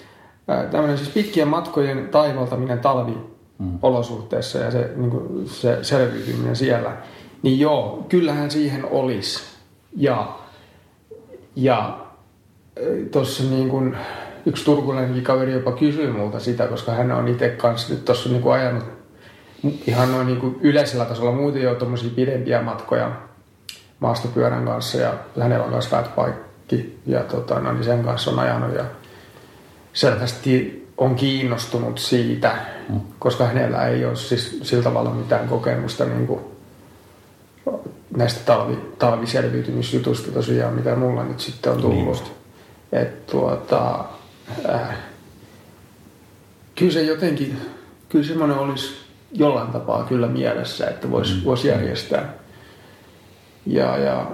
tämmöinen siis pitkien matkojen taivaltaminen talviolosuhteissa mm. ja se, niin kuin, se selviytyminen siellä. Niin joo, kyllähän siihen olisi. Ja, ja tuossa niin kuin, yksi turkulainenkin kaveri jopa kysyi multa sitä, koska hän on itse kanssa nyt tuossa niin ajanut ihan noin niin kuin yleisellä tasolla muuten jo tuommoisia pidempiä matkoja maastopyörän kanssa ja hänellä on myös fatbike ja tota, no, niin sen kanssa on ajanut ja selvästi on kiinnostunut siitä, mm. koska hänellä ei ole siis sillä tavalla mitään kokemusta niin kuin näistä talvi, talviselviytymisjutusta tosiaan, mitä mulla nyt sitten on tullut. Niin Et, tuota, äh, kyllä se jotenkin, kyllä semmoinen olisi jollain tapaa kyllä mielessä, että voisi mm. vois järjestää ja, ja,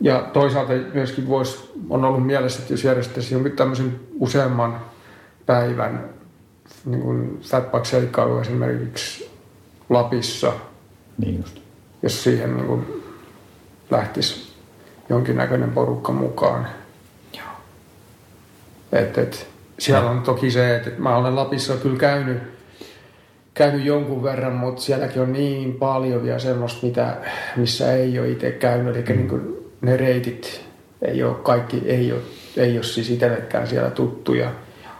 ja toisaalta myöskin voisi, on ollut mielessä, että jos järjestäisi jonkin tämmöisen useamman päivän niin kuin fatback-seikkailu esimerkiksi Lapissa, niin just. jos siihen niin kuin lähtisi jonkinnäköinen porukka mukaan. Et, et, siellä on toki se, että mä olen Lapissa kyllä käynyt, käynyt jonkun verran, mutta sielläkin on niin paljon vielä semmoista, mitä, missä ei ole itse käynyt. Eli mm. niin kuin ne reitit ei ole kaikki, ei ole, ei ole siis itsellekään siellä tuttuja.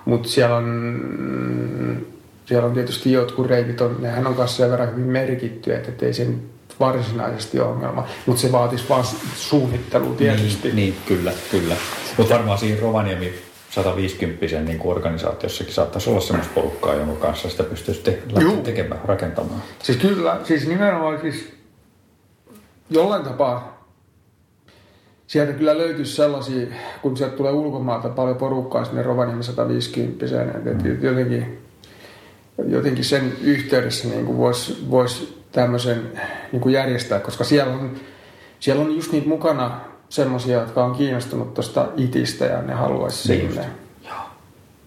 Mutta siellä on, siellä on tietysti jotkut reitit, on, nehän on kanssa sen verran hyvin merkitty, että ei sen varsinaisesti ongelma, mutta se vaatisi vaan suunnittelua tietysti. Niin, niin kyllä, kyllä. Mutta varmaan siinä Rovaniemi 150 niin organisaatiossakin saattaisi olla semmoista porukkaa, jonka kanssa sitä pystyisi te- tekemään, rakentamaan. Siis kyllä, siis nimenomaan siis jollain tapaa sieltä kyllä löytyisi sellaisia, kun sieltä tulee ulkomaalta paljon porukkaa sinne Rovaniemi 150, että mm. jotenkin, jotenkin sen yhteydessä niin voisi vois tämmöisen niin kuin järjestää, koska siellä on, siellä on just niitä mukana semmoisia, jotka on kiinnostunut tuosta itistä ja ne haluaisi niin sinne. Joo.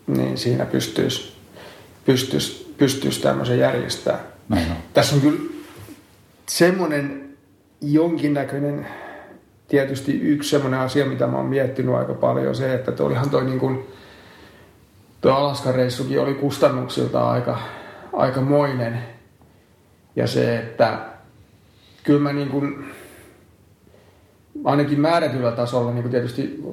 Niin siinä pystyisi, pystyisi, pystyisi tämmöisen järjestää. Näin on. Tässä on kyllä semmoinen jonkinnäköinen, tietysti yksi semmoinen asia, mitä mä oon miettinyt aika paljon, se, että toi olihan toi niin kuin, tuo Alaskan reissukin oli kustannuksilta aika, aika moinen. Ja se, että kyllä mä niin kuin, ainakin määrätyllä tasolla niin kuin tietysti,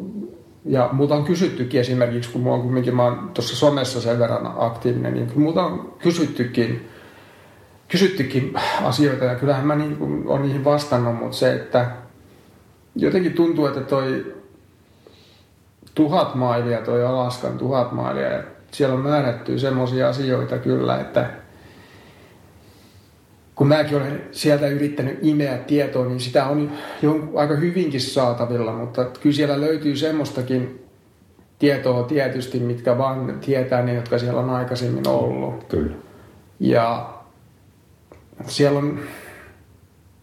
ja multa on kysyttykin esimerkiksi, kun mä oon kumminkin, mä oon tuossa somessa sen verran aktiivinen, niin multa on kysyttykin, kysyttykin asioita, ja kyllähän mä niin kuin on niihin vastannut, mutta se, että jotenkin tuntuu, että toi tuhat mailia, toi Alaskan tuhat mailia, ja siellä on määrätty semmoisia asioita kyllä, että kun mäkin olen sieltä yrittänyt imeä tietoa, niin sitä on jo aika hyvinkin saatavilla, mutta kyllä siellä löytyy semmoistakin tietoa tietysti, mitkä vaan tietää ne, jotka siellä on aikaisemmin ollut. Kyllä. Ja siellä on,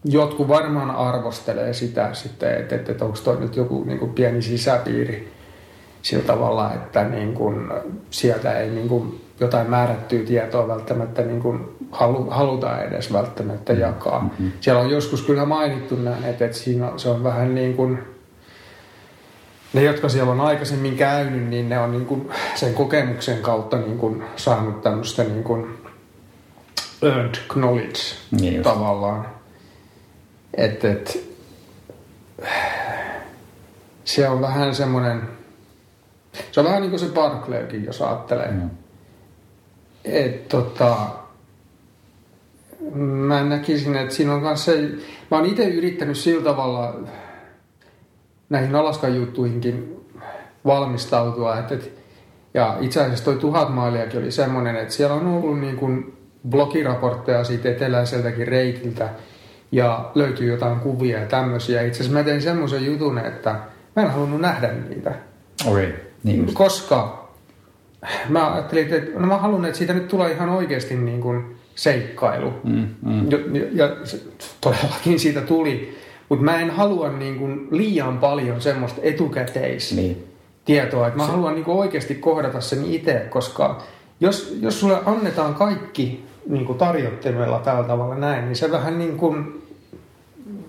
jotkut varmaan arvostelee sitä sitten, että, että, että onko toi nyt joku niin kuin pieni sisäpiiri sillä tavalla, että niin kuin, sieltä ei niin kuin, jotain määrättyä tietoa välttämättä niin kuin halu, haluta edes välttämättä mm. jakaa. Mm-hmm. Siellä on joskus kyllä mainittu näin, että, että siinä on, se on vähän niin kuin, ne, jotka siellä on aikaisemmin käynyt, niin ne on niin kuin sen kokemuksen kautta niin kuin saanut tämmöistä niin kuin earned knowledge niin tavallaan. Että et, se on vähän semmoinen, se on vähän niin kuin se Barclaykin, jos ajattelee. Mm. Että tota, mä näkisin, että siinä on kanssa se, mä oon itse yrittänyt sillä tavalla näihin Alaskan juttuihinkin valmistautua, että, ja itse asiassa toi tuhat mailiakin oli semmoinen, että siellä on ollut niin kuin blogiraportteja siitä eteläiseltäkin reitiltä ja löytyy jotain kuvia ja tämmöisiä. Itse asiassa mä tein semmoisen jutun, että mä en halunnut nähdä niitä. Okay. Niin Koska mä ajattelin, että no mä haluan, että siitä nyt tulee ihan oikeasti niin kuin seikkailu. Mm, mm. Ja, ja todellakin siitä tuli. Mutta mä en halua niin kuin liian paljon semmoista etukäteis niin. tietoa. Että mä se... haluan niin kuin oikeasti kohdata sen itse, koska jos, jos sulle annetaan kaikki niin kuin tarjottimella tällä tavalla näin, niin se vähän niin kuin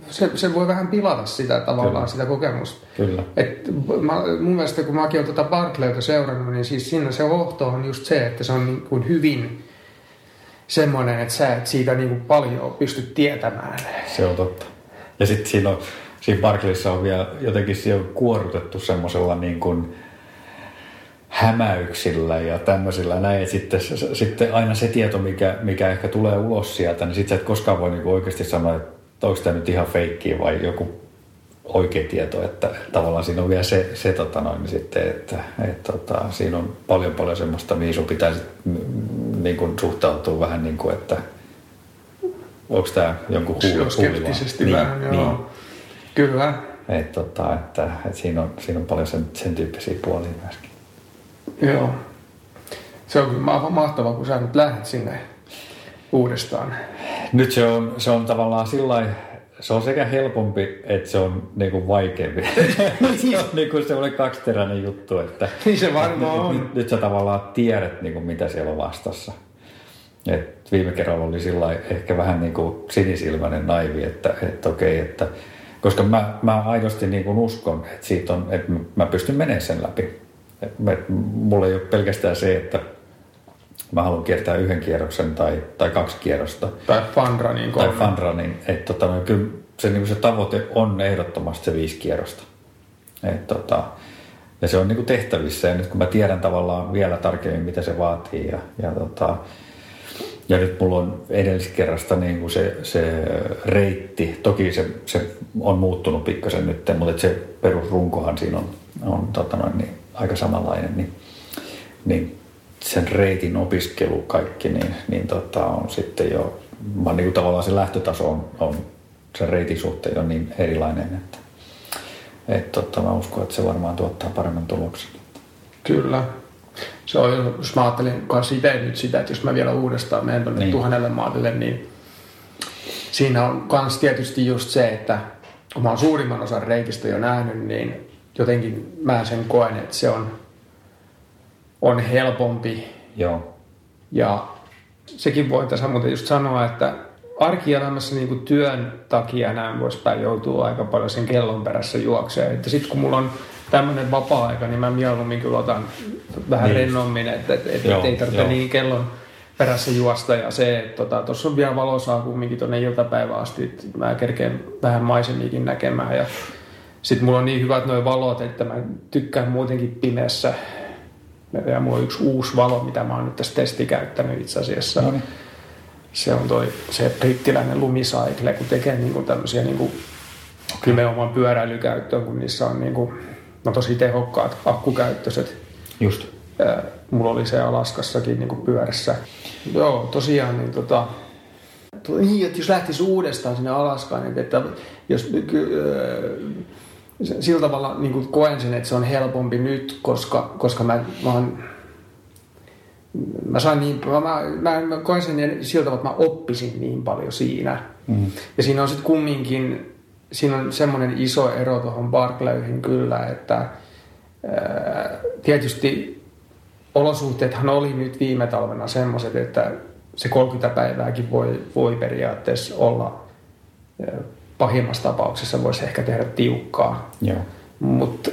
se, se voi vähän pilata sitä tavallaan, Kyllä. sitä kokemusta. Kyllä. Et mä, mun mielestä kun mäkin olen tuota Barclayta seurannut, niin siis siinä se ohto on just se, että se on niin kuin hyvin semmoinen, että sä et siitä niin kuin paljon pysty tietämään. Se on totta. Ja sitten siinä, on, siinä Barclayssa on vielä jotenkin siellä on kuorutettu semmoisella niin kuin hämäyksillä ja tämmöisillä näin. sitten, sitten aina se tieto, mikä, mikä ehkä tulee ulos sieltä, niin sitten sä et koskaan voi niin oikeasti sanoa, että onko tämä nyt ihan feikkiä vai joku oikea tieto, että tavallaan siinä on vielä se, se tota noin, niin sitten, että et, tota, siinä on paljon paljon semmoista, mihin sun pitäisi niin kuin, suhtautua vähän niin kuin, että onko tämä jonkun huuli, skeptisesti niin, vähän, niin. joo. Kyllä. Et, tota, että, et siinä, on, siinä on paljon sen, sen tyyppisiä puolia myöskin. Joo. Se on kyllä mahtavaa, kun sä nyt lähdet sinne uudestaan. Nyt se on, se on tavallaan sillä se on sekä helpompi että se on niinku vaikeampi. se on niinku semmoinen kaksiteräinen juttu, että niin se varmaan on. Nyt, nyt sä tavallaan tiedät, niinku, mitä siellä on vastassa. Et viime kerralla oli sillä ehkä vähän niinku sinisilmäinen naivi, että, että okei, että Koska mä, mä aidosti niin kuin uskon, että, siitä on, että mä pystyn menemään sen läpi. Et, et, mulla ei ole pelkästään se, että mä haluan kiertää yhden kierroksen tai, tai kaksi kierrosta. Tai funrunin Tai funrunin. Että tota, no, kyllä se, niin se tavoite on ehdottomasti se viisi kierrosta. Et, tota, ja se on niin kuin tehtävissä ja nyt kun mä tiedän tavallaan vielä tarkemmin mitä se vaatii ja, ja, tota, ja nyt mulla on edelliskerrasta niin kuin se, se reitti, toki se, se on muuttunut pikkasen nyt, mutta se perusrunkohan siinä on, on tota noin, niin, aika samanlainen, niin, niin sen reitin opiskelu kaikki, niin, niin tota, on sitten jo, vaan niin tavallaan se lähtötaso on, on sen reitin suhteen jo niin erilainen, että et, tota, mä uskon, että se varmaan tuottaa paremman tuloksen. Kyllä. Se on, jos mä ajattelin kanssa itse nyt sitä, että jos mä vielä uudestaan menen tuonne niin. tuhannelle maalille, niin siinä on myös tietysti just se, että kun mä oon suurimman osan reitistä jo nähnyt, niin jotenkin mä sen koen, että se on, on helpompi. Joo. Ja sekin voi tässä muuten just sanoa, että arkielämässä niin kuin työn takia näin poispäin joutuu aika paljon sen kellon perässä juokseen. Että sitten kun mulla on tämmöinen vapaa-aika, niin mä mieluummin kyllä otan vähän niin. rennommin, että et, et, et ei tarvitse niin kellon perässä juosta. Ja se, että tuossa tota, on vielä valosaa kumminkin tuonne iltapäivään asti, että mä kerkeen vähän maisemiikin näkemään. Ja sitten mulla on niin hyvät nuo valot, että mä tykkään muutenkin pimeässä. Ja mulla on yksi uusi valo, mitä mä oon nyt tässä testikäyttänyt itse asiassa. No niin se on toi, se brittiläinen lumisaikle, kun tekee niin kuin tämmöisiä niin kuin nimenomaan pyöräilykäyttöön, kun niissä on niin kuin, no tosi tehokkaat akkukäyttöiset. Just. Ja mulla oli se Alaskassakin niin kuin pyörässä. Joo, tosiaan niin tota, niin, että jos lähtisi uudestaan sinne Alaskaan, niin että jos sillä tavalla niin kuin koen sen, että se on helpompi nyt, koska, koska mä, mä oon mä sain niin, mä, mä, mä koen sen sillä tavalla, että mä oppisin niin paljon siinä. Mm. Ja siinä on sitten kumminkin, siinä on semmoinen iso ero tuohon Barclayhin kyllä, että ää, tietysti olosuhteethan oli nyt viime talvena semmoiset, että se 30 päivääkin voi, voi periaatteessa olla pahimmassa tapauksessa voisi ehkä tehdä tiukkaa. Mutta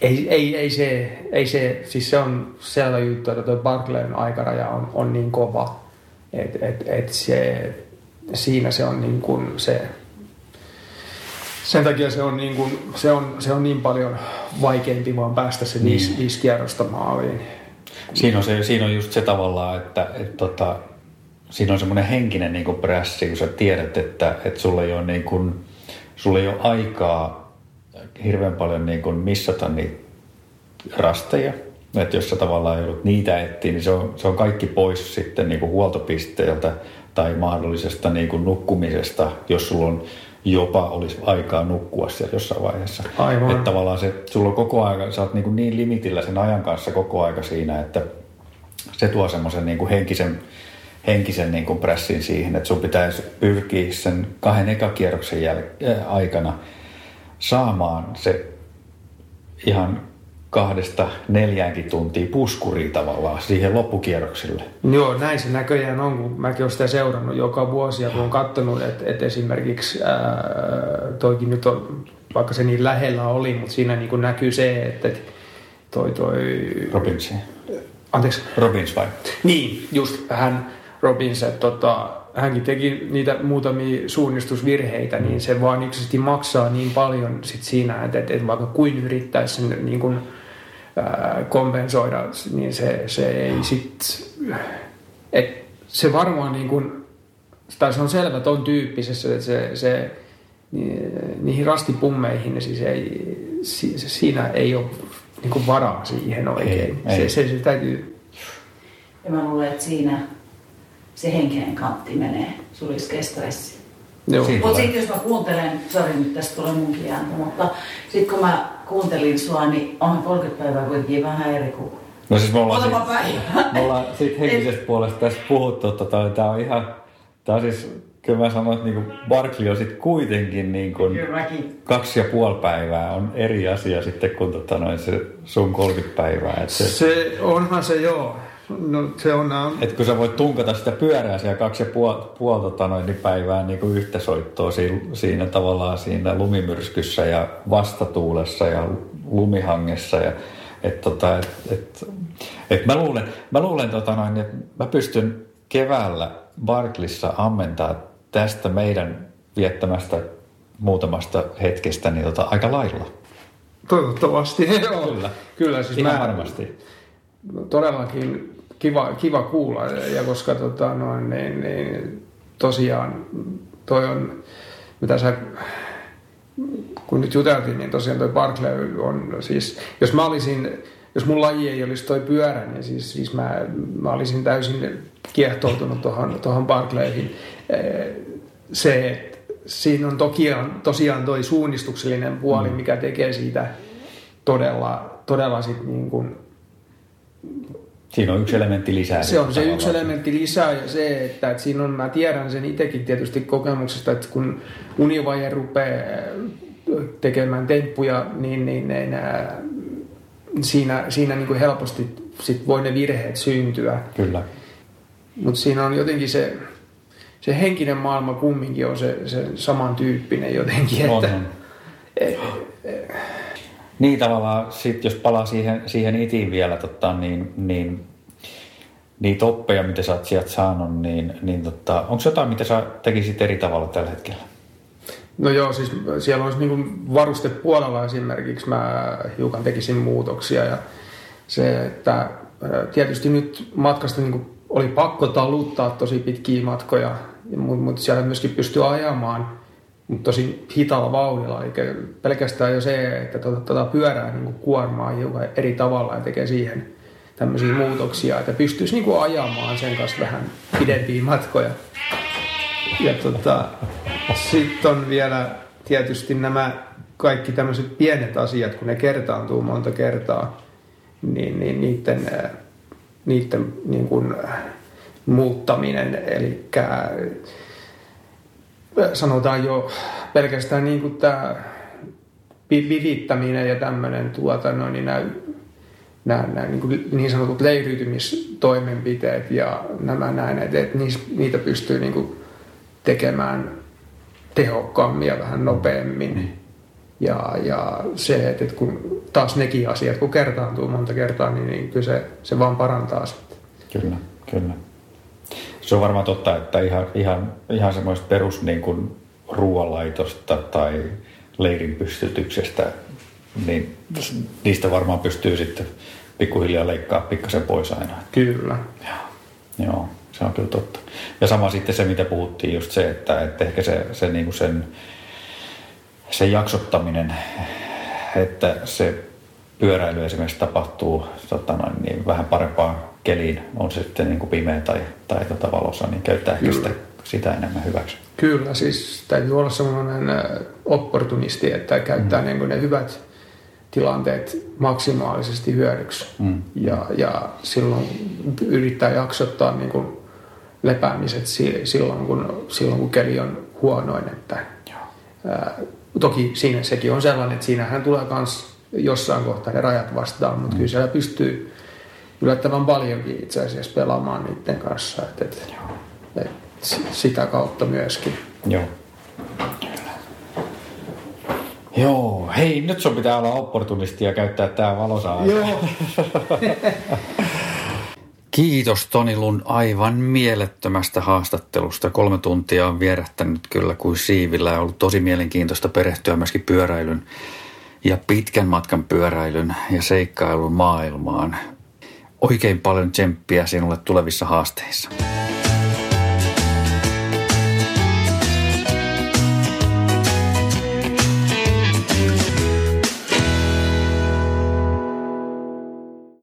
ei, ei, ei, se, ei se, siis se on selvä juttu, että tuo Barclayn aikaraja on, on niin kova, että et, et se, siinä se on niin kuin se, sen takia se on, niin kuin, se on, se on niin paljon vaikeampi vaan päästä se niin. viisi, viisi kierrosta maaliin. Siinä on, se, siinä on just se tavallaan, että et, tota, siinä on semmoinen henkinen niin kuin pressi, kun sä tiedät, että, että sulla ei ole, niin kuin, sulla ei ole aikaa hirveän paljon niin kuin missata niitä rasteja. Että jos sä tavallaan joudut niitä etsiä, niin se on, se on kaikki pois sitten niin kuin huoltopisteeltä tai mahdollisesta niin kuin nukkumisesta, jos sulla on jopa olisi aikaa nukkua siellä jossain vaiheessa. Aivan. Että tavallaan se, sulla on koko aika, sä oot niin, kuin niin limitillä sen ajan kanssa koko aika siinä, että se tuo semmoisen niin kuin henkisen, henkisen niin kuin pressin siihen, että sun pitäisi pyrkiä sen kahden ekakierroksen jäl- äh, aikana – saamaan se ihan kahdesta neljäänkin tuntia puskuri tavallaan siihen loppukierrokselle. Joo, näin se näköjään on, kun mäkin olen sitä seurannut joka vuosi ja kun olen katsonut, että, että esimerkiksi ää, toikin nyt on, vaikka se niin lähellä oli, mutta siinä niin kuin näkyy se, että toi toi... Robins. Anteeksi? Robins vai? Niin, just hän Robins, että tota, hänkin teki niitä muutamia suunnistusvirheitä, niin se vaan yksisesti maksaa niin paljon sit siinä, että, että vaikka kuin yrittäisi sen niin kuin, ää, kompensoida, niin se, se ei sit... Et se varmaan niin kuin, tai se on selvä ton tyyppisessä, että se, se niihin rastipummeihin, niin siis ei, siinä ei ole niin kuin varaa siihen oikein. Ei, ei. Se, se, se täytyy... Ja mä luulen, että siinä se henkinen kantti menee, sulla olisi stressi. Mutta sitten jos mä kuuntelen, sori nyt tästä tulee munkin ääntä, mutta sitten kun mä kuuntelin sua, niin on 30 päivää kuitenkin vähän eri kuin No siis me ollaan, siitä, me ollaan siitä henkisestä Et... puolesta tässä puhuttu, tota, tämä on ihan, tämä siis, kyllä mä sanon, että niinku Barkley on sitten kuitenkin niin kuin kaksi ja puoli päivää on eri asia sitten kuin tota noin se sun 30 päivää. Että se... se onhan se joo. No se on... Um... Että kun sä voit tunkata sitä pyörää siellä kaksi ja puoli, puoli tota noin, niin päivää niin kuin yhtä soittoa siinä, siinä tavallaan siinä lumimyrskyssä ja vastatuulessa ja lumihangessa ja et, tota, et, et, et mä luulen, mä luulen tota noin, että mä pystyn keväällä Barklissa ammentaa tästä meidän viettämästä muutamasta hetkestä niin tota, aika lailla. Toivottavasti, joo. Kyllä. Kyllä siis Ihan mä, varmasti. Todellakin kiva, kiva kuulla, ja koska tota, noin, niin, niin, tosiaan toi on, mitä sä kun nyt juteltiin, niin tosiaan toi Barclay on siis, jos mä olisin, jos mun laji ei olisi toi pyörä, niin siis, siis mä, mä olisin täysin kiehtoutunut tuohon tohon Barclayhin. Se, että siinä on toki, tosiaan toi suunnistuksellinen puoli, mm. mikä tekee siitä todella, todella sit niin kuin Siinä on yksi elementti lisää. Se on se yksi elementti lisää ja se, että, että siinä on, mä tiedän sen itsekin tietysti kokemuksesta, että kun univaje rupeaa tekemään temppuja, niin, niin, niin ää, siinä, siinä niin kuin helposti sit voi ne virheet syntyä. Kyllä. Mutta siinä on jotenkin se, se henkinen maailma kumminkin on se, se samantyyppinen jotenkin. On, että, on. Et, et, niin tavallaan, sit jos palaa siihen, siihen itiin vielä, tota, niin, niin niitä oppeja, mitä sä oot sieltä saanut, niin, niin tota, onko jotain, mitä sä tekisit eri tavalla tällä hetkellä? No joo, siis siellä olisi niin varustepuolella esimerkiksi mä hiukan tekisin muutoksia ja se, että tietysti nyt matkasta niin oli pakko taluttaa tosi pitkiä matkoja, mutta mut siellä myöskin pystyy ajamaan mutta tosi hitaalla vauhdilla. Eli pelkästään jo se, että tuota, tuota pyörää niin kuormaa hiukan eri tavalla ja tekee siihen tämmöisiä muutoksia, että pystyisi niin kuin ajamaan sen kanssa vähän pidempiä matkoja. Ja tota, sitten on vielä tietysti nämä kaikki tämmöiset pienet asiat, kun ne kertaantuu monta kertaa, niin, niin niiden, niiden niin kuin muuttaminen, eli sanotaan jo pelkästään niin kuin tämä vivittäminen ja tämmöinen tuota, no, niin nämä, nämä, nämä niin, kuin niin sanotut leiriytymistoimenpiteet ja nämä näin, että, että niitä pystyy niin kuin tekemään tehokkaammin ja vähän nopeammin. Mm. Ja, ja se, että kun taas nekin asiat, kun kertaantuu monta kertaa, niin, niin kyllä se, se vaan parantaa sitten. Kyllä, kyllä. Se on varmaan totta, että ihan, ihan, ihan semmoista perus niin kuin ruoanlaitosta tai leirin pystytyksestä, niin niistä varmaan pystyy sitten pikkuhiljaa leikkaa pikkasen pois aina. Kyllä. Joo, joo se on kyllä totta. Ja sama sitten se, mitä puhuttiin, just se, että, että ehkä se, se niin kuin sen, se jaksottaminen, että se pyöräily esimerkiksi tapahtuu tota noin, niin vähän parempaan keliin, on se sitten niin kuin pimeä tai, tai tota valossa, niin käyttää ehkä sitä, sitä enemmän hyväksi. Kyllä, siis täytyy olla sellainen opportunisti, että käyttää mm. niin kuin ne hyvät tilanteet maksimaalisesti hyödyksi. Mm. Ja, ja silloin yrittää jaksottaa niin kuin lepäämiset silloin kun, silloin, kun keli on huonoin. Että, ää, toki siinä sekin on sellainen, että siinähän tulee myös jossain kohtaa ne rajat vastaan, mutta mm. kyllä siellä pystyy yllättävän paljonkin itse asiassa pelaamaan niiden kanssa. Että, että, että sitä kautta myöskin. Joo. Joo, hei, nyt sun pitää olla opportunisti ja käyttää tää valosa Joo. Kiitos Toni Lund aivan mielettömästä haastattelusta. Kolme tuntia on vierähtänyt kyllä kuin siivillä ja ollut tosi mielenkiintoista perehtyä myöskin pyöräilyn ja pitkän matkan pyöräilyn ja seikkailun maailmaan. Oikein paljon tsemppiä sinulle tulevissa haasteissa.